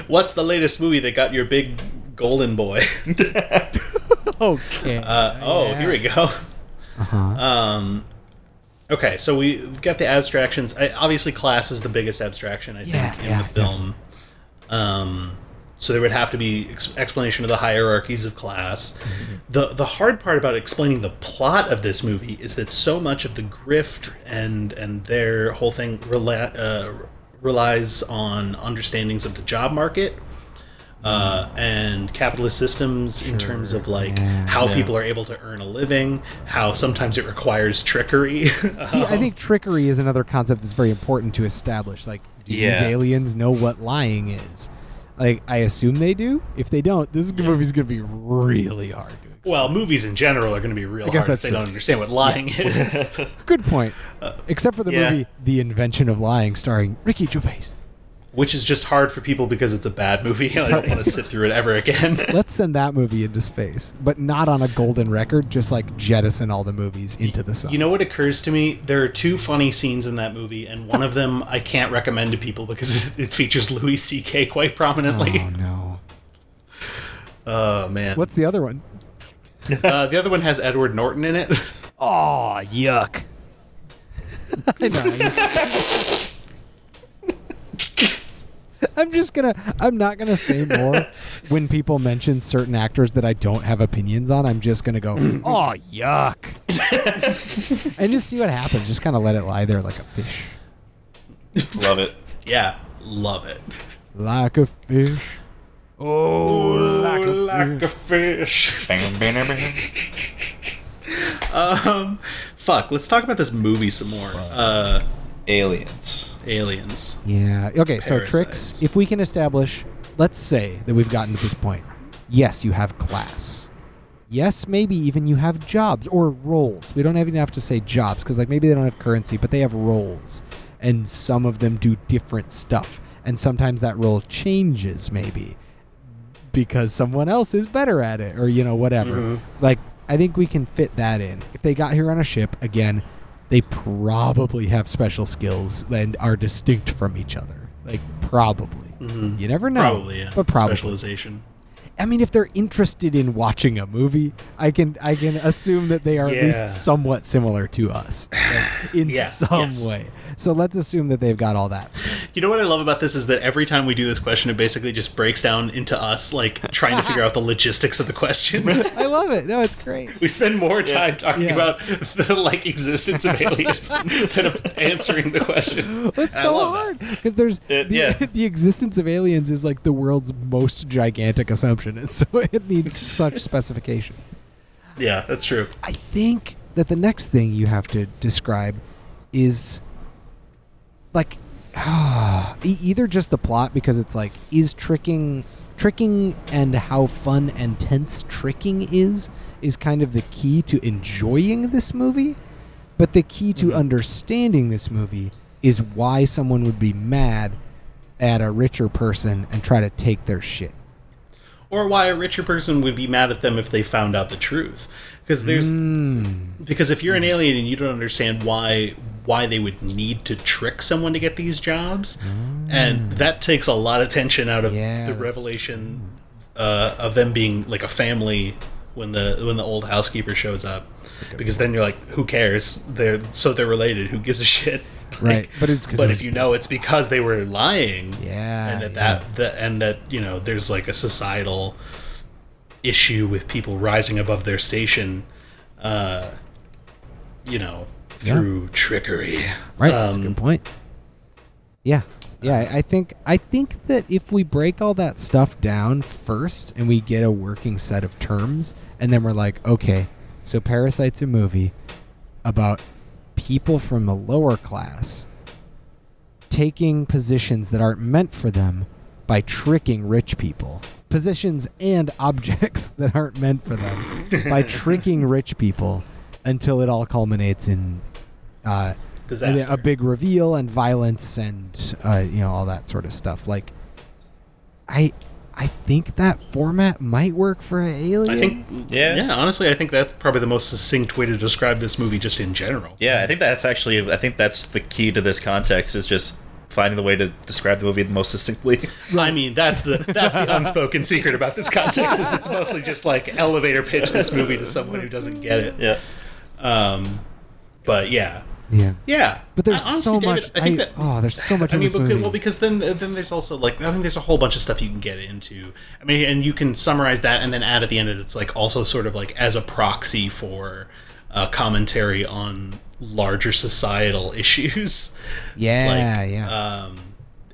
What's the latest movie that got your big golden boy? Okay. Uh, oh, Yeah. here we go. Uh-huh. Um, okay, so we- we've got the abstractions. I, obviously, class is the biggest abstraction, I think, in yeah, the film. Um, so there would have to be ex- explanation of the hierarchies of class. Mm-hmm. The the hard part about explaining the plot of this movie is that so much of the grift and and their whole thing rela- uh, relies on understandings of the job market. Uh, and capitalist systems in terms of like yeah. how Yeah. people are able to earn a living, how sometimes it requires trickery. See, I think trickery is another concept that's very important to establish. Like, do these aliens know what lying is? Like, I assume they do. If they don't, this movie's going to be really hard to explain. well, movies in general are going to be real I guess hard if that's they true. don't understand what lying is. Good point. Except for the yeah. movie The Invention of Lying, starring Ricky Gervais. Which is just hard for people because it's a bad movie and I don't want to sit through it ever again. Let's send that movie into space, but not on a golden record. Just like jettison all the movies into the sun. You know what occurs to me? There are two funny scenes in that movie, and one of them I can't recommend to people because it features Louis C.K. quite prominently. oh no! Oh, man. What's the other one? Uh, the other one has Edward Norton in it. Oh yuck! I know. I'm just- gonna. I'm not gonna say more when people mention certain actors that I don't have opinions on. I'm just gonna go, oh yuck, and just see what happens. Just kind of let it lie there like a fish, Love it. yeah, love it. like a fish. Oh, like a like a fish. fish. Bang, bang, bang, bang. Um, fuck. Let's talk about this movie some more. Uh, Aliens. Aliens. Yeah. Okay. So Parasites. tricks. If we can establish, let's say that we've gotten to this point. Yes, you have class. Yes, maybe even you have jobs or roles. We don't even have to say jobs because like maybe they don't have currency, but they have roles, and some of them do different stuff, and sometimes that role changes maybe because someone else is better at it or you know whatever. Mm-hmm. Like I think we can fit that in. If they got here on a ship again, they probably have special skills and are distinct from each other. Like probably. Mm-hmm. You never know. Probably, yeah. But probably. Specialization. I mean, if they're interested in watching a movie, I can I can assume that they are at least somewhat similar to us like, in Yeah, some yes. way. So let's assume that they've got all that stuff. You know what I love about this is that every time we do this question, it basically just breaks down into us like trying to figure out the logistics of the question. I love it. No, it's great. We spend more time talking Yeah. about the like existence of aliens than answering the question. It's so hard because there's It- the, yeah. the existence of aliens is like the world's most gigantic assumption, and so it needs such specification. Yeah, that's true. I think that the next thing you have to describe is like either just the plot because it's like is tricking tricking and how fun and tense tricking is is kind of the key to enjoying this movie but the key to mm-hmm. understanding this movie is why someone would be mad at a richer person and try to take their shit Or why a richer person would be mad at them if they found out the truth. Because there's because if you're an alien and you don't understand why why they would need to trick someone to get these jobs, and that takes a lot of tension out of Yeah, the revelation uh, of them being like a family when the when the old housekeeper shows up. Because then you're like, who cares? They're so they're related. Who gives a shit? Right, Like, but it's but if you know it's because they were lying, Yeah, and that, yeah. that that and that you know there's like a societal issue with people rising above their station, uh, you know, through trickery. right that's a Um, good point yeah Yeah, I think I think that if we break all that stuff down first and we get a working set of terms, and then we're like, okay, so Parasite's a movie about people from the lower class taking positions that aren't meant for them by tricking rich people. Positions and objects that aren't meant for them by tricking rich people until it all culminates in uh, a, a big reveal and violence and uh, you know all that sort of stuff. Like, I I think that format might work for an alien. I think, Yeah. yeah. Honestly, I think that's probably the most succinct way to describe this movie, just in general. Yeah, I think that's actually I think that's the key to this context is just finding the way to describe the movie the most succinctly. I mean, that's the that's the unspoken secret about this context. Is it's mostly just like elevator pitch this movie to someone who doesn't get it. yeah. Um, but yeah, yeah. yeah. But there's I- honestly, so David, much. I think I- that, oh, there's so much I in mean, because, movie. well, because then then there's also like I think there's a whole bunch of stuff you can get into. I mean, and you can summarize that, and then add at the end, that it's like also sort of like as a proxy for uh, commentary on larger societal issues. yeah, like, yeah. um,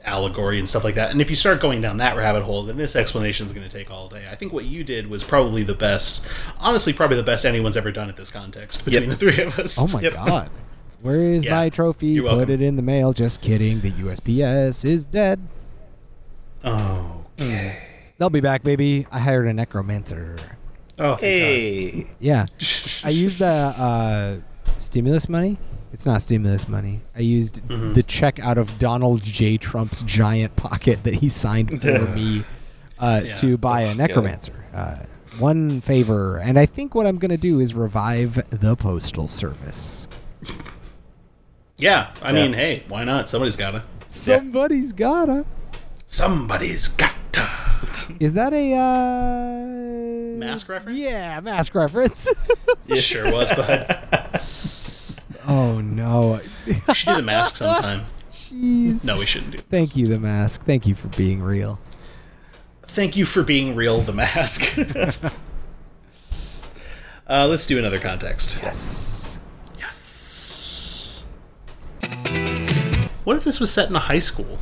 allegory and stuff like that. And if you start going down that rabbit hole, then this explanation is going to take all day. I think what you did was probably the best, honestly, probably the best anyone's ever done at this context between Yep. the three of us. oh my yep. god. Where is Yeah, my trophy? Put it in the mail. Just kidding. The USPS is dead. Oh, They'll be back, baby. I hired a necromancer. oh, Hey. Yeah. I used the uh, stimulus money. It's not stimulus money. I used Mm-hmm. the check out of Donald J. Trump's giant pocket that he signed for me uh, Yeah. to buy a necromancer. Uh, one favor, and I think what I'm going to do is revive the postal service. Yeah. I Yeah. mean, hey, why not? Somebody's gotta. Somebody's gotta. Somebody's gotta. Is that a uh, Mask reference? Yeah, mask reference. It sure was, bud. oh no, We should do the mask sometime. jeez. No, we shouldn't do. Thank you, the mask. Thank you for being real. Thank you for being real, the mask. uh, let's do another context. Yes. Yes. What if this was set in a high school?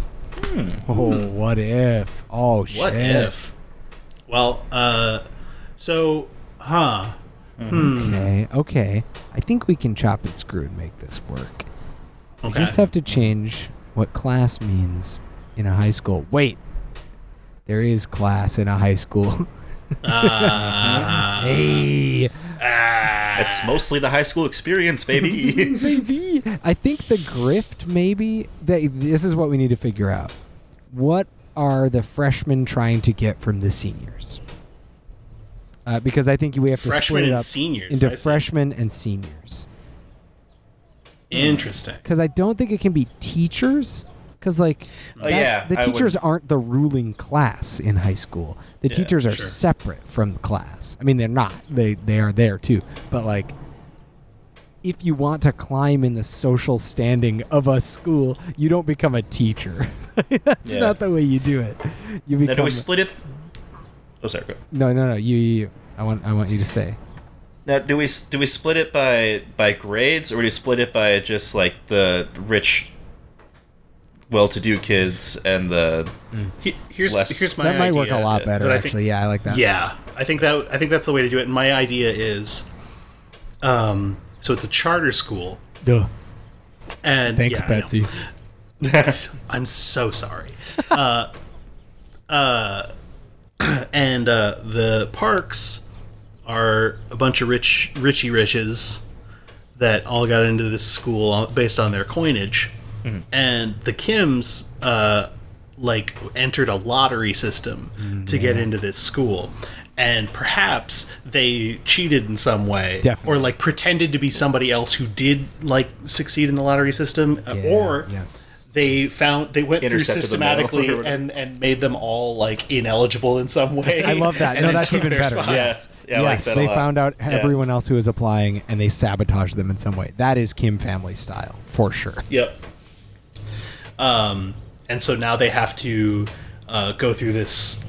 Oh, what if? Oh shit. What if? Well, uh, so, huh? Okay, okay. I think we can chop and screw and make this work. We Okay. just have to change what class means in a high school. Wait. There is class in a high school. Uh, hey. That's mostly the high school experience, baby. maybe. I think the grift, maybe. That this is what we need to figure out. What are the freshmen trying to get from the seniors? Uh, because I think we have to Freshmen split it and up seniors, into freshmen and seniors. Interesting. Because I don't think it can be teachers. Because like, Oh, that- yeah, the teachers aren't the ruling class in high school. The Yeah, teachers are sure. separate from the class. I mean, they're not. They they are there too. But like, if you want to climb in the social standing of a school, you don't become a teacher. That's Yeah. not the way you do it. You now, become. do we split it? Oh, sorry. Go. no, no, no. You, you, you. I want I want you to say. Now, do we do we split it by by grades, or do we split it by just like the rich, well-to-do kids and the? He- here's Less- here's my that might work a lot better. think- Actually, yeah, I like that. Yeah, I think that I think that's the way to do it. And my idea is, um, so it's a charter school, Duh. and Thanks, yeah, Betsy. I'm so sorry. Uh, uh, and uh, the parks are a bunch of rich, richy riches that all got into this school based on their coinage, and the Kims uh, like entered a lottery system to get into this school. And perhaps they cheated in some way, Definitely. or like pretended to be somebody else who did like succeed in the lottery system, uh, Yeah, or yes. they found they went through Intercepted the mail or systematically and and made them all like ineligible in some way. I love that. No, that's even better. spots. Yes. Yeah, I like yes, that they found out Yeah. everyone else who was applying and they sabotaged them in some way. That is Kim family style, for sure. Yep. Um, and so now they have to uh, go through this.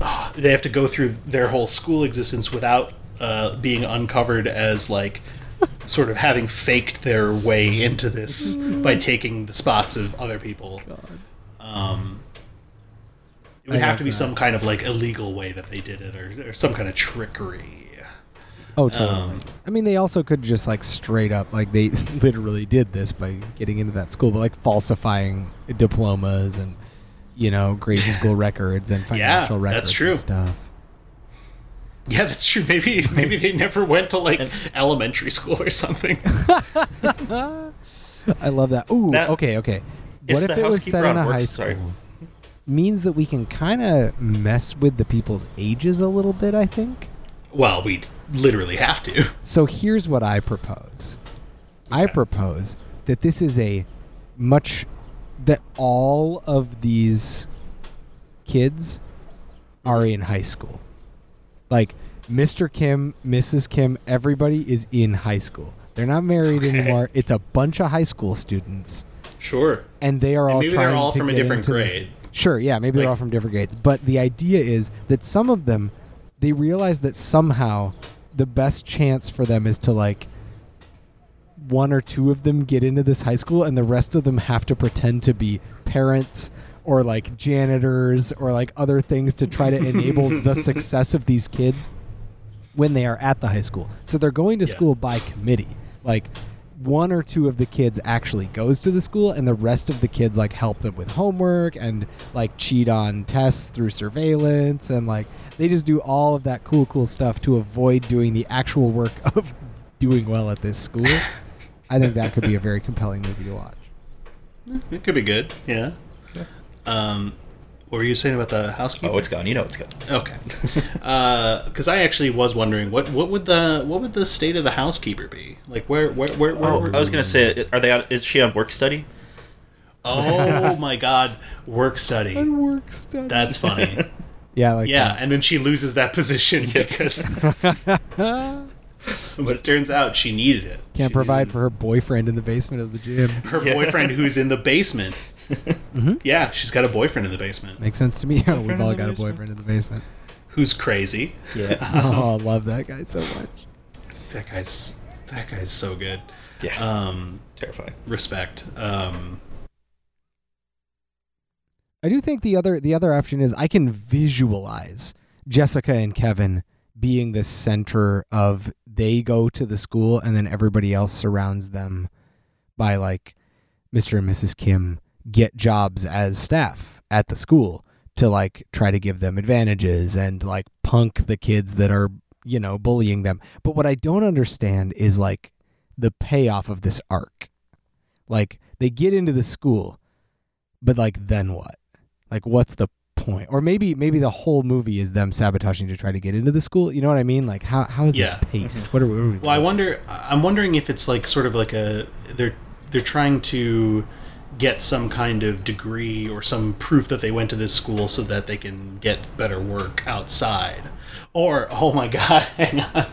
ah, they have to go through their whole school existence without uh, being uncovered as like sort of having faked their way into this by taking the spots of other people. Um, it would I have to be that. some kind of like illegal way that they did it, or, or some kind of trickery. Oh, totally. Um, I mean, they also could just like straight up, like they literally did this by getting into that school, but like falsifying diplomas and you know grade school records and financial that's records true. and stuff. Yeah, that's true. Maybe maybe they never went to like elementary school or something. I love that. Ooh, okay, okay. What if it was set in on a high sorry. school? Means that we can kind of mess with the people's ages a little bit. I think. well, we literally have to. So here's what I propose. I Okay. propose that this is a much that all of these kids are in high school. Like Mr. Kim, Mrs. Kim, everybody is in high school. They're not married Okay. anymore. It's a bunch of high school students Sure. and they are all maybe they're all from a different into this- grade. Sure, yeah, maybe they're all from different grades. But the idea is that some of them, they realize that somehow the best chance for them is to like one or two of them get into this high school, and the rest of them have to pretend to be parents or like janitors or like other things to try to enable the success of these kids when they are at the high school. So they're going to Yeah. school by committee. Like one or two of the kids actually goes to the school and the rest of the kids like help them with homework and like cheat on tests through surveillance and like they just do all of that cool cool stuff to avoid doing the actual work of doing well at this school. I think that could be a very compelling movie to watch. It could be good. Yeah. Um, what were you saying about the housekeeper? Oh, it's gone. You know it's gone. Okay. Uh, because I actually was wondering what what would the what would the state of the housekeeper be? Like where where where? where, Oh, where- I was gonna say, are they? On, is she on work study? oh my God! Work study. Work study. That's funny. yeah, like Yeah, that. and then she loses that position because. but it turns out she needed it. Can't She provide needed for her boyfriend in the basement of the gym. her boyfriend who's in the basement. Mm-hmm. Yeah, she's got a boyfriend in the basement Makes sense to me. We've all the got a boyfriend in the basement. who's crazy. Yeah. Oh, I love that guy so much. That guy's that guy's so good. Yeah. Um, Terrifying. respect. Um, I do think the other the other option is I can visualize Jessica and Kevin being the center of they go to the school and then everybody else surrounds them by like Mr. and Mrs. Kim get jobs as staff at the school to like try to give them advantages and like punk the kids that are, you know, bullying them. But what I don't understand is like the payoff of this arc. Like they get into the school, but like then what? Like what's the point? Or maybe maybe the whole movie is them sabotaging to try to get into the school. You know what I mean? Like how how is this paced? What are, what are we well, I wonder. I'm wondering if it's like sort of like a they're they're trying to get some kind of degree or some proof that they went to this school so that they can get better work outside. Or oh my god, hang on.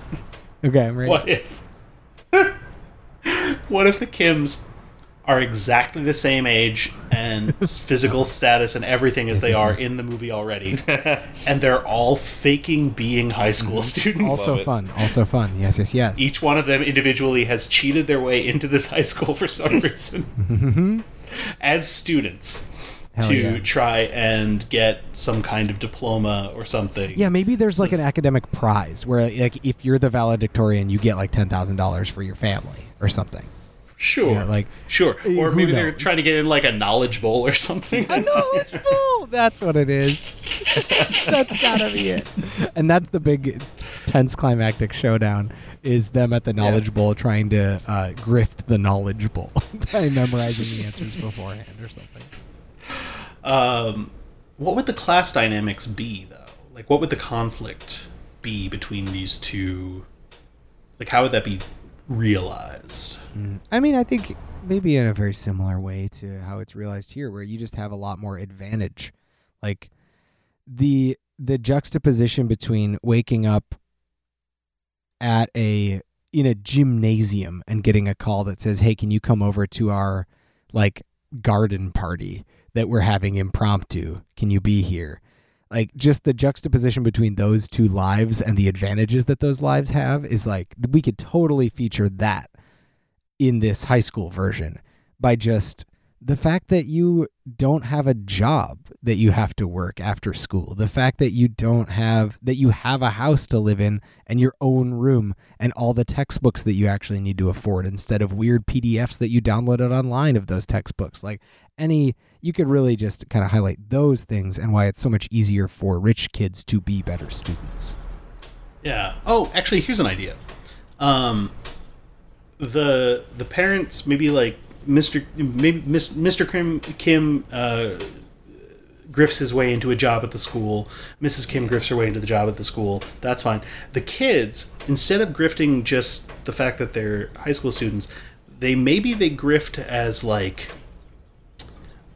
Okay, I'm ready. What if What if the Kims are exactly the same age and physical status and everything as they are in the movie already, and they're all faking being high mhm. school students? Also fun. Also fun. Yes, yes, yes. Each one of them individually has cheated their way into this high school for some reason mm-hmm. as students Hell to yeah. try and get some kind of diploma or something. Yeah, maybe there's like an academic prize where like if you're the valedictorian, you get like ten thousand dollars for your family or something. Sure. Yeah, like- sure. Eh, Or maybe they're trying to get in like a knowledge bowl or something. A knowledge bowl. That's what it is. that's gotta be it. And that's the big tense climactic showdown is them at the knowledge bowl trying to uh, grift the knowledge bowl by memorizing the answers beforehand or something. Um, what would the class dynamics be, though? Like, what would the conflict be between these two? Like, how would that be realized? I mean, I think maybe in a very similar way to how it's realized here, where you just have a lot more advantage. Like the the juxtaposition between waking up at a in a gymnasium and getting a call that says, "Hey, can you come over to our like garden party that we're having impromptu? Can you be here?" Like just the juxtaposition between those two lives and the advantages that those lives have is like we could totally feature that in this high school version by just the fact that you don't have a job that you have to work after school, the fact that you don't have that you have a house to live in and your own room and all the textbooks that you actually need to afford instead of weird PDFs that you downloaded online of those textbooks. Like any you could really just kind of highlight those things and why it's so much easier for rich kids to be better students. Yeah. Oh, actually, here's an idea. Um, the the parents maybe like Mr. Maybe Mr. Kim Kim uh, grifts his way into a job at the school. Mrs. Kim grifts her way into the job at the school. That's fine. The kids, instead of grifting just the fact that they're high school students, they maybe they grift as like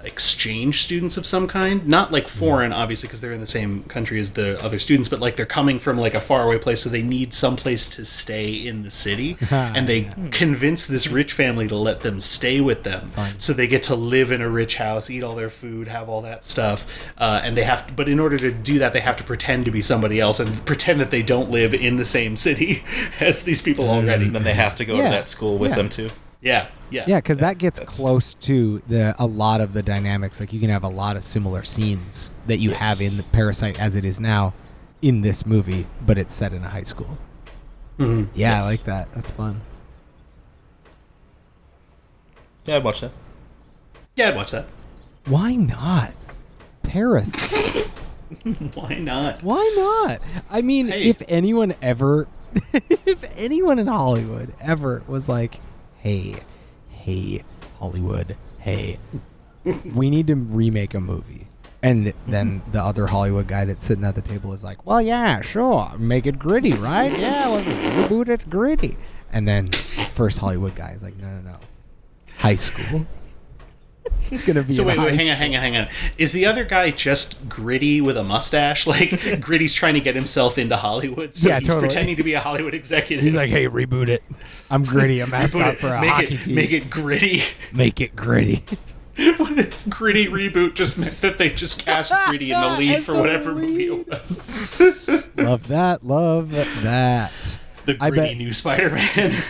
exchange students of some kind not like foreign obviously because they're in the same country as the other students but like they're coming from like a faraway place so they need some place to stay in the city and they convince this rich family to let them stay with them so they get to live in a rich house eat all their food have all that stuff uh, and they have to, but in order to do that they have to pretend to be somebody else and pretend that they don't live in the same city as these people already And then they have to go Yeah. to that school with Yeah. them too. Yeah yeah Yeah, because that gets close to the a lot of the dynamics. Like you can have a lot of similar scenes that you have in the Parasite as it is now in this movie, but it's set in a high school. Mhm. Yeah, I like that. That's fun. Yeah, I'd watch that. yeah i'd watch that Why not? Paris. why not Why not? I mean, Hey. if anyone ever, if anyone in Hollywood ever was like, "Hey, hey, Hollywood, hey, we need to remake a movie," and then the other Hollywood guy that's sitting at the table is like, "Well, yeah, sure, make it gritty, right? Yeah, well, reboot it gritty," and then first Hollywood guy is like, "No, no, no, high school." It's gonna be So wait, wait, hang on, hang on, hang on. Is the other guy just gritty with a mustache? Like Gritty's trying to get himself into Hollywood, so Yeah, he's totally. pretending to be a Hollywood executive. He's like, "Hey, reboot it. I'm gritty. I'm mascot it. for a make hockey it, team. Make it gritty. Make it gritty." what if gritty reboot just meant that they just cast Gritty in the lead for the whatever movie it was? love that. Love that. The I gritty bet- new Spider-Man.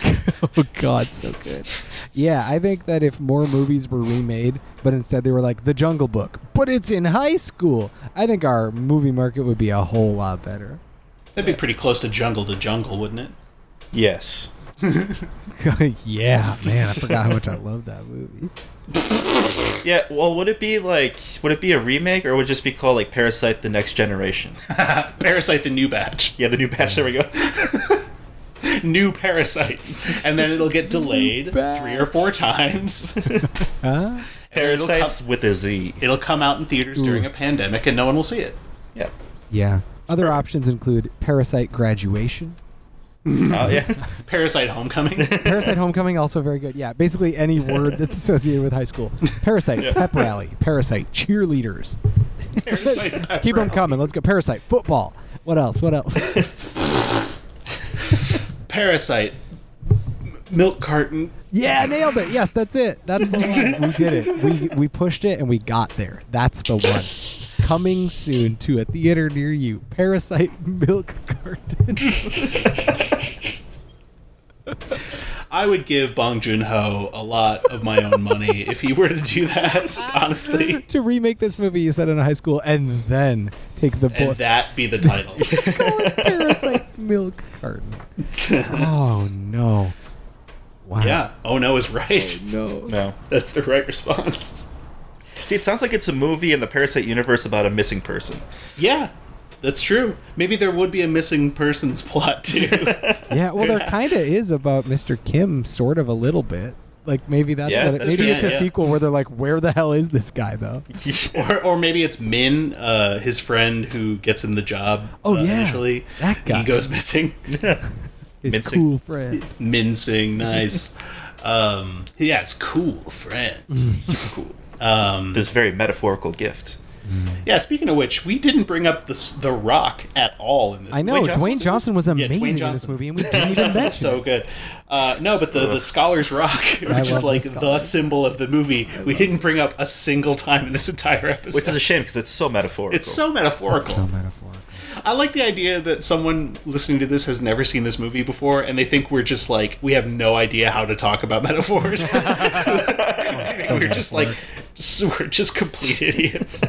Oh God, so good. Yeah, I think that if more movies were remade, but instead they were like The Jungle Book, but it's in high school, I think our movie market would be a whole lot better. That'd be pretty close to Jungle to Jungle, wouldn't it? Yes. yeah, man, I forgot how much I love that movie. Yeah. Well, would it be like would it be a remake or would it just be called like Parasite: The Next Generation? Parasite, the new batch. Yeah, the new batch. There we go. New parasites, and then it'll get delayed three or four times. Huh? Parasites with a Z. It'll come out in theaters during a pandemic, and no one will see it. Yeah. Yeah. Other options include Parasite Graduation. Oh yeah. Parasite Homecoming. Parasite Homecoming also very good. Yeah, basically any word that's associated with high school. Parasite Pep Rally. Parasite Cheerleaders. Parasite Pep Keep them coming. Let's go. Parasite Football. What else? What else? Parasite. Milk carton. Yeah, nailed it. Yes, that's it. That's the one. We did it. We we pushed it and we got there. That's the one. Coming soon to a theater near you. Parasite Milk Carton. I would give Bong Joon Ho a lot of my own money if he were to do that. Honestly, to remake this movie you said in high school and then take the and book that be the title. Parasite Milk Carton. Oh no. Wow. yeah. Oh no is right. Oh, no. No. That's the right response. See, it sounds like it's a movie in the Parasite universe about a missing person. Yeah, that's true. Maybe there would be a missing persons plot too. Yeah, well, there kind of is about Mr. Kim, sort of a little bit. Like maybe that's Yeah, what. It, that's maybe true. it's a Yeah, yeah. sequel where they're like, "Where the hell is this guy, though?" or, or maybe it's Min, uh, his friend who gets him the job. Oh, uh, yeah. initially. That guy. He goes missing. His Mincing. cool friend. Mincing, nice. um, yeah, it's cool, friend. Super cool. Um, This very metaphorical gift. Yeah. Speaking of which, we didn't bring up the the Rock at all in this. I know Dwayne Dwayne Johnson was this? Yeah, amazing in this movie, and we didn't even Johnson was mention. so good. Uh, no, but the, the Scholar's Rock, which is like the the, symbol of the movie, we didn't bring up a single time in this entire episode. Which is a shame because it's so metaphorical. it's so metaphorical. So metaphorical. I like the idea that someone listening to this has never seen this movie before, and they think we're just like we have no idea how to talk about metaphors. we're just like just, we're just complete idiots.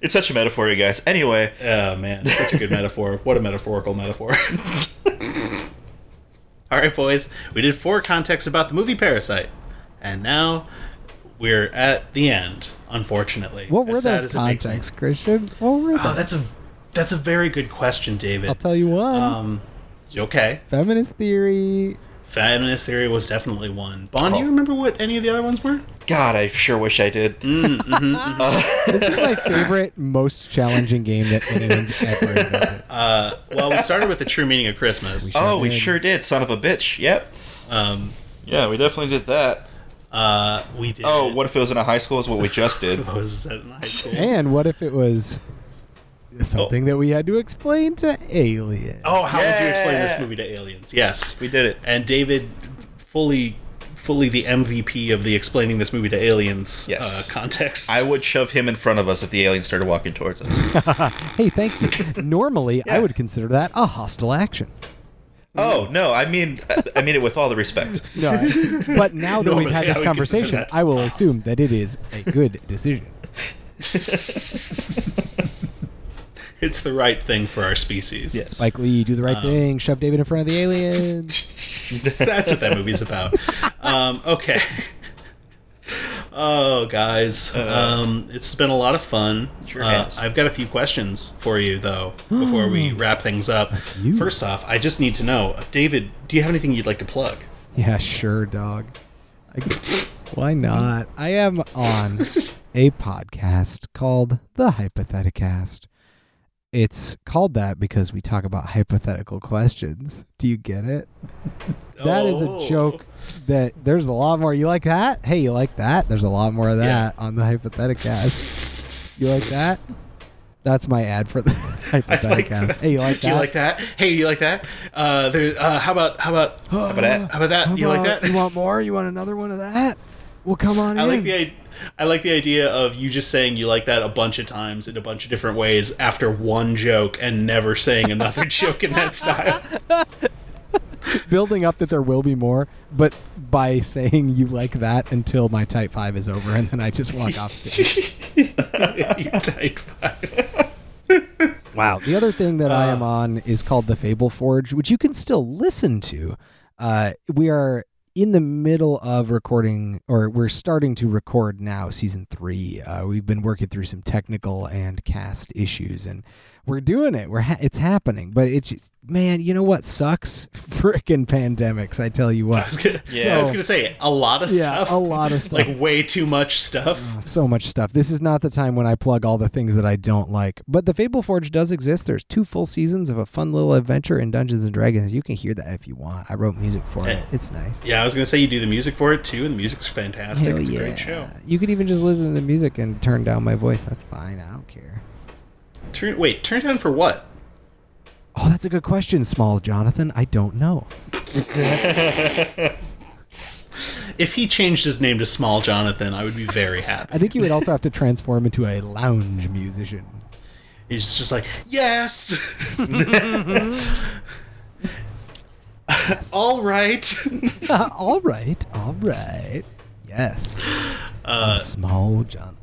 It's such a metaphor, you guys. Anyway, oh man, such a good metaphor. What a metaphorical metaphor. All right, boys, we did four contexts about the movie Parasite, and now we're at the end. Unfortunately, What were those as it makes me. contexts, Christian? What were Oh, they? that's a that's a very good question, David. I'll tell you one. Um, okay. Feminist theory. Feminist theory was definitely one. Bond, do you Oh. remember what any of the other ones were? God, I sure wish I did. This is my favorite, most challenging game that anyone's ever invented. Uh, well, we started with the true meaning of Christmas. sure oh, we sure did. Son of a bitch. Yep. Um, Yeah, we definitely did that. uh, we did. Oh, what if it was in a high school? Is what we just did. What was that in high school? And what if it was something that we had to explain to aliens? Oh, how would you explain this movie to aliens? Yes, We did it. and David, fully, fully the MVP of the explaining this movie to aliens Yes. uh, context. I would shove him in front of us if the aliens started walking towards us. Hey, thank you. Normally, I would consider that a hostile action. oh no, I mean, I mean it with all the respect. No, I- but now that Normally, we've had this would conversation, that I will assume that it is a good decision. it's the right thing for our species. Yes. Spike Lee, do the Um, right thing, shove David in front of the aliens. That's what that movie's about. Um, okay. Oh, guys, um, it's been a lot of fun. Sure Uh. I've got a few questions for you, though, before we wrap things up. First off, I just need to know, David, do you have anything you'd like to plug? Yeah, sure, dog. I, why not? I am on a podcast called The Hypotheticast. It's called that because we talk about hypothetical questions. Do you get it? That is Oh. a joke that there's a lot more. You like that? Hey, you like that? There's a lot more of that on the Hypotheticast. You like that? That's my ad for the Hypotheticast. hey, you like Do that? you like that? Hey, do you like that? Uh, there, uh, how about how about how about that? How about that? How you like that? You want more? You want another one of that? Well, come on I in. like the i- I like the idea of you just saying you like that a bunch of times in a bunch of different ways after one joke and never saying another joke in that style. building up that there will be more, but by saying you like that until my type five is over, and then I just walk off stage. you type five. Wow. The other thing that I Uh. am on is called the Fable Forge, which you can still listen to. Uh, we are in the middle of recording, or we're starting to record now, season three. Uh, we've been working through some technical and cast issues, and we're doing it. We're ha- it's happening, but it's man, you know what sucks? Freaking pandemics! I tell you what. was gonna, Yeah. I was gonna say a lot of Yeah, stuff. a lot of stuff. Like way too much stuff. Uh, so much stuff. This is not the time when I plug all the things that I don't like. But the Fable Forge does exist. There's two full seasons of a fun little adventure in Dungeons and Dragons. You can hear that if you want. I wrote music for it. Eh. It's nice. Yeah, I was gonna say you do the music for it too, and the music's fantastic. Hell it's a great show. You could even just listen to the music and turn down my voice. That's fine. I don't care. Turn wait, turn down for what? Oh, that's a good question, Small Jonathan. I don't know. If he changed his name to Small Jonathan, I would be very happy. I think you would also have to transform into a lounge musician. He's just like, yes, all right. all right. All right. Yes. Uh, Small Jonathan.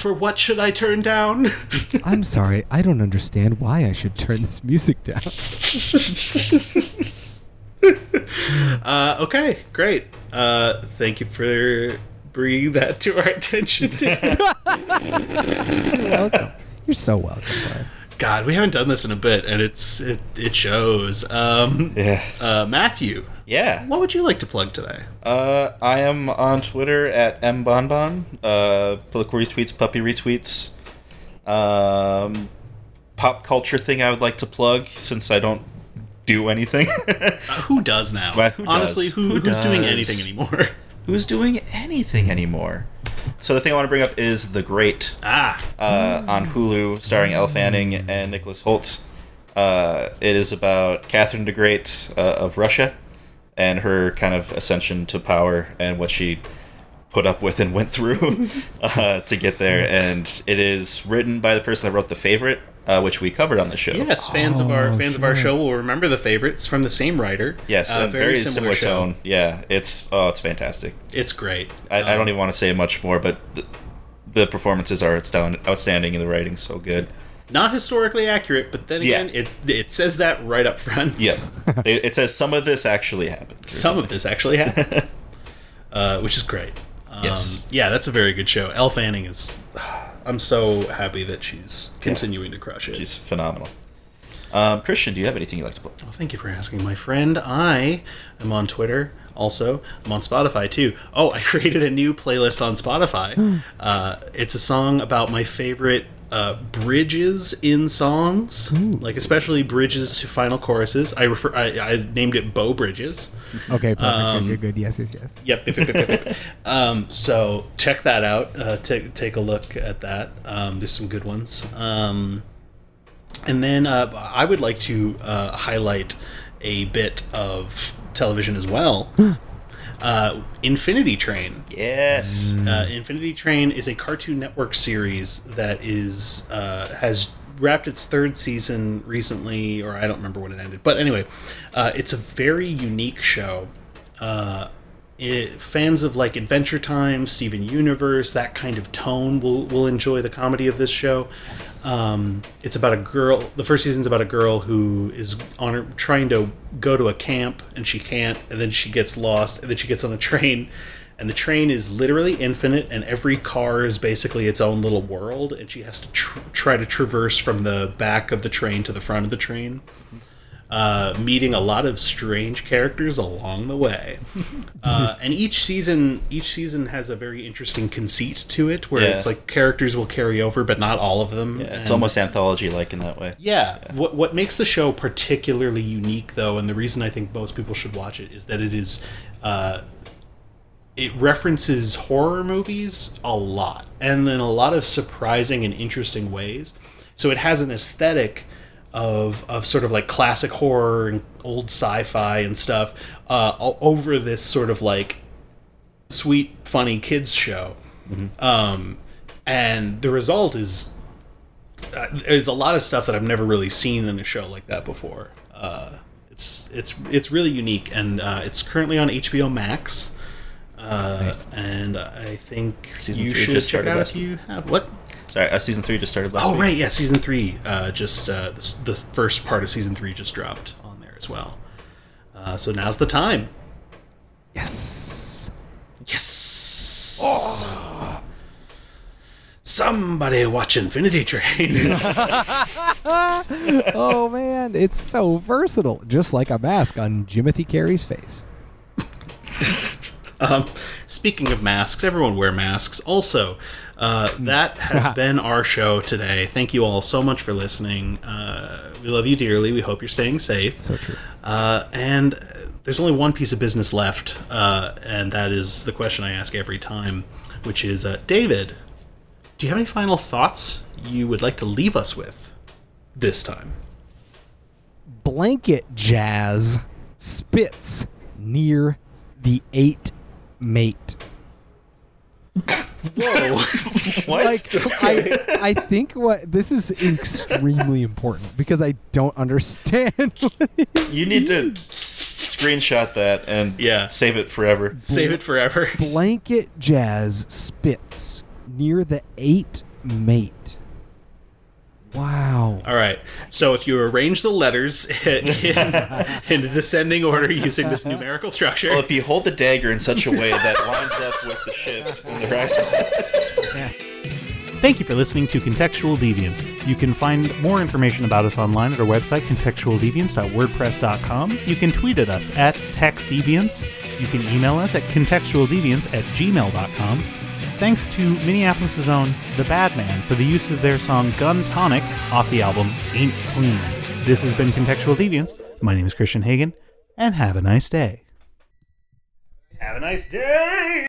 For what should I turn down? I'm sorry. I don't understand why I should turn this music down. Uh, okay, great. Uh, thank you for bringing that to our attention. Dan. You're welcome. You're so welcome. bud. God, we haven't done this in a bit, and it's it, it shows. Um, Yeah. uh, Matthew, Yeah. what would you like to plug today? Uh, I am on Twitter at mbonbon. Uh, political retweets, puppy retweets. Um, pop culture thing I would like to plug since I don't do anything. Uh, who does now? Well, who Honestly, does? who, Who who's doing anything anymore? Who's doing anything anymore? So the thing I want to bring up is The Great ah, uh, on Hulu, starring Elle Fanning and Nicholas Hoult. Uh, it is about Catherine the Great uh, of Russia and her kind of ascension to power and what she put up with and went through uh, to get there. And it is written by the person that wrote The Favorite, uh, which we covered on the show. Yes, fans of our Oh, fans of our show will remember the favorites from the same writer. Yes, Uh, a very, similar, show. tone. Yeah, it's oh, it's fantastic. It's great. I, I Um, don't even want to say much more, but the, the performances are outstanding, outstanding and the writing's so good. Not historically accurate, but then Yeah. again, it it says that right up front. Yeah, it, it says some of this actually happened. or Some of this actually happened, uh, which is great. Um, Yes. yeah, that's a very good show. Elle Fanning is. I'm so happy that she's continuing to crush it. She's phenomenal. Um, Christian, do you have anything you'd like to play? Well, thank you for asking, my friend. I am on Twitter. Also, I'm on Spotify too. Oh, I created a new playlist on Spotify. uh, it's a song about my favorite uh, bridges in songs, like especially bridges to final choruses. I refer. I, I named it Bow Bridges. Okay, perfect. Um, good, good, good. Yes, yes, yes. Yep. yep, yep, yep, um, so check that out. Uh, take take a look at that. Um, there's some good ones. Um, and then uh, I would like to uh, highlight a bit of television as well. uh, Infinity Train. Yes. Uh, Infinity Train is a Cartoon Network series that is uh, has wrapped its third season recently, or I don't remember when it ended. But anyway, uh, it's a very unique show. Uh, it, fans of like Adventure Time, Steven Universe, that kind of tone will will enjoy the comedy of this show. Um, it's about a girl. The first season's about a girl who is on her, trying to go to a camp and she can't, and then she gets lost, and then she gets on a train, and the train is literally infinite, and every car is basically its own little world, and she has to tr- try to traverse from the back of the train to the front of the train. Uh, meeting a lot of strange characters along the way, uh, and each season each season has a very interesting conceit to it, where Yeah. it's like characters will carry over, but not all of them. Yeah, it's and- almost anthology like in that way. yeah. What what makes the show particularly unique, though, and the reason I think most people should watch it is that it is, uh, it references horror movies a lot, and in a lot of surprising and interesting ways. So it has an aesthetic of of sort of like classic horror and old sci-fi and stuff uh, o- over this sort of like sweet, funny kids show. Um, and the result is uh, there's a lot of stuff that I've never really seen in a show like that before. Uh, it's it's it's really unique, and uh, it's currently on HBO Max. Uh, Nice. And I think Season you should just check it out if you have what. Sorry, uh, season three just started last Oh week. right, yeah, season three. Uh, just uh, the, the first part of season three just dropped on there as well. Uh, so now's the time. Yes. Yes. Somebody watch Infinity Train. oh man, it's so versatile, just like a mask on Jimothy Carrey's face. Um, speaking of masks, everyone wear masks. Also, uh, that has been our show today. Thank you all so much for listening. Uh, we love you dearly. We hope you're staying safe. So true. Uh, and there's only one piece of business left, uh, and that is the question I ask every time, which is uh, David, do you have any final thoughts you would like to leave us with this time? Blanket jazz spits near the eight mate. Whoa! What? Like I, I think what this is extremely important because I don't understand. you need to screenshot that and Yeah. save it forever. Save it forever. Blanket jazz spits near the eight mate. Wow. All right. So if you arrange the letters in, in a descending order using this numerical structure, Well, if you hold the dagger in such a way that lines up with the ship in the horizon. Thank you for listening to Contextual Deviance. You can find more information about us online at our website, contextualdeviance.wordpress.com. You can tweet at us at textdeviance. You can email us at contextualdeviance at gmail.com. Thanks to Minneapolis' own The Bad Man for the use of their song Gun Tonic off the album Ain't Clean. This has been Contextual Deviance. My name is Christian Hagen, and have a nice day. have a nice day.